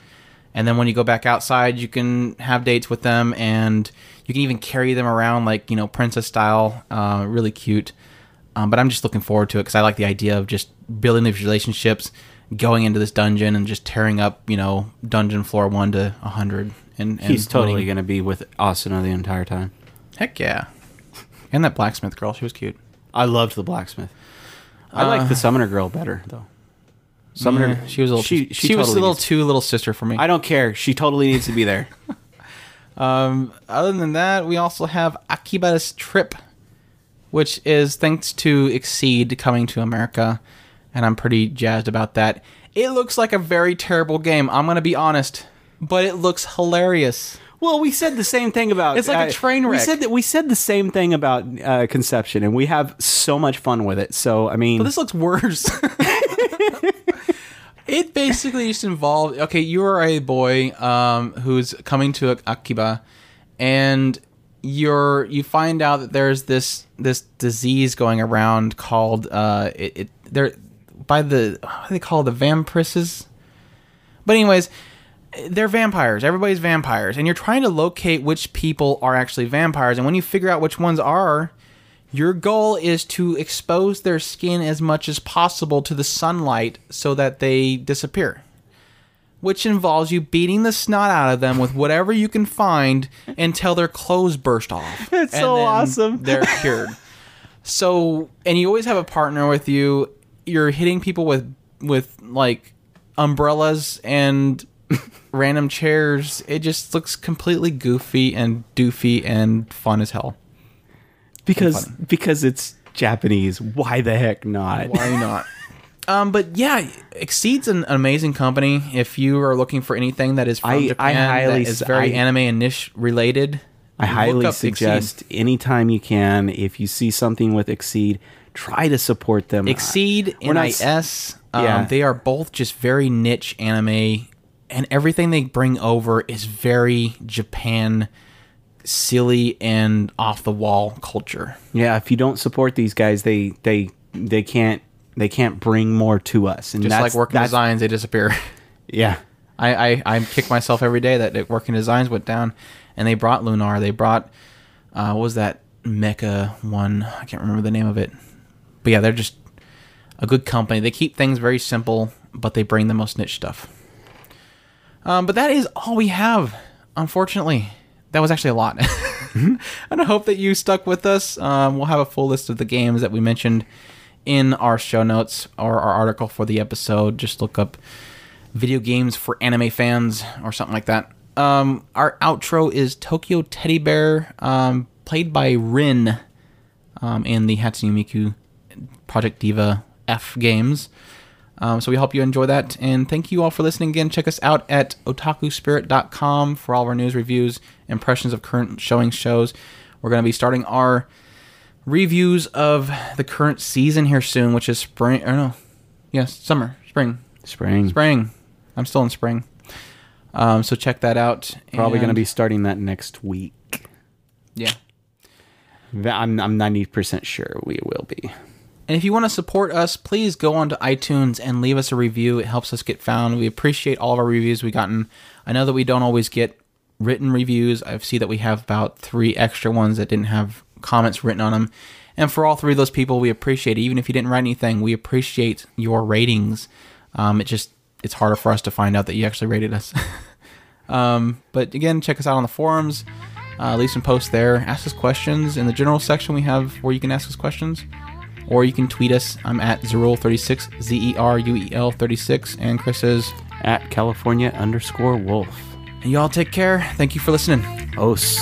And then when you go back outside, you can have dates with them, and you can even carry them around like you know princess style. Uh, really cute. Um, but I'm just looking forward to it because I like the idea of just building these relationships, going into this dungeon and just tearing up you know dungeon floor one to hundred. And, and he's totally going to be with Asuna the entire time. heck yeah. And that blacksmith girl, she was cute. I loved the blacksmith. I like the summoner girl better though. Summoner, Yeah, she was a little. She, She, she, she was a little needs- too little sister for me. I don't care. She totally needs to be there. Um, other than that, we also have Akiba's Trip which is thanks to XSEED coming to America, and I'm pretty jazzed about that. It looks like a very terrible game. I'm gonna be honest, but it looks hilarious. Well, we said the same thing about. It's like a uh, train We said that we said the same thing about uh, Conception, and we have so much fun with it. So I mean, But this looks worse. it basically just involved okay, you are a boy um, who's coming to Akiba, and you're you find out that there's this this disease going around called uh, it, it they're by the what do they call it, the vampirisses. But anyways, they're vampires. Everybody's vampires, and you're trying to locate which people are actually vampires. And when you figure out which ones are, your goal is to expose their skin as much as possible to the sunlight so that they disappear. Which involves you beating the snot out of them with whatever you can find until their clothes burst off. It's so awesome. They're cured. So, and you always have a partner with you. You're hitting people with with like umbrellas and random chairs. It just looks completely goofy and doofy and fun as hell. Because because it's Japanese. Why the heck not? Why not? Um, but yeah, XSEED's an amazing company. If you are looking for anything that is from I- I Japan highly that is very I- anime and niche related, I highly suggest anytime you can, if you see something with XSEED, try to support them. XSEED not NIS. Um, Yeah. They are both just very niche anime, and everything they bring over is very Japan, silly and off the wall culture. Yeah, if you don't support these guys, they they they can't they can't bring more to us. And Just that's, like working that's- designs, they disappear. Yeah, I, I, I kick myself every day that working designs went down, and they brought Lunar. They brought uh, what was that Mecha one? I can't remember the name of it, but yeah, they're just a good company. They keep things very simple, but they bring the most niche stuff. Um, but that is all we have. Unfortunately, that was actually a lot. and I hope that you stuck with us. Um, we'll have a full list of the games that we mentioned in our show notes or our article for the episode. Just look up video games for anime fans or something like that. Um, our outro is Tokyo Teddy Bear, um, played by Rin um, in the Hatsune Miku Project Diva F games. Um, so we hope you enjoy that, and thank you all for listening again. Check us out at otakuspirit.com for all of our news, reviews, impressions of current showing shows. We're going to be starting our reviews of the current season here soon, which is spring. Or no, yes, summer, spring, spring. spring. I'm still in spring. Um, so check that out. Probably going to be starting that next week. yeah. I'm I'm ninety percent sure we will be. And if you want to support us, please go onto iTunes and leave us a review. It helps us get found. We appreciate all of our reviews we've gotten. I know that we don't always get written reviews. I see that we have about three extra ones that didn't have comments written on them. And for all three of those people, we appreciate it. Even if you didn't write anything, we appreciate your ratings. Um, it just it's harder for us to find out that you actually rated us. um, but again, check us out on the forums. Uh, leave some posts there. Ask us questions in the general section. We have where you can ask us questions or you can tweet us. I'm at Zeruel36, Z E R U E L 36, and Chris is. At California underscore Wolf. And y'all take care. Thank you for listening. Os.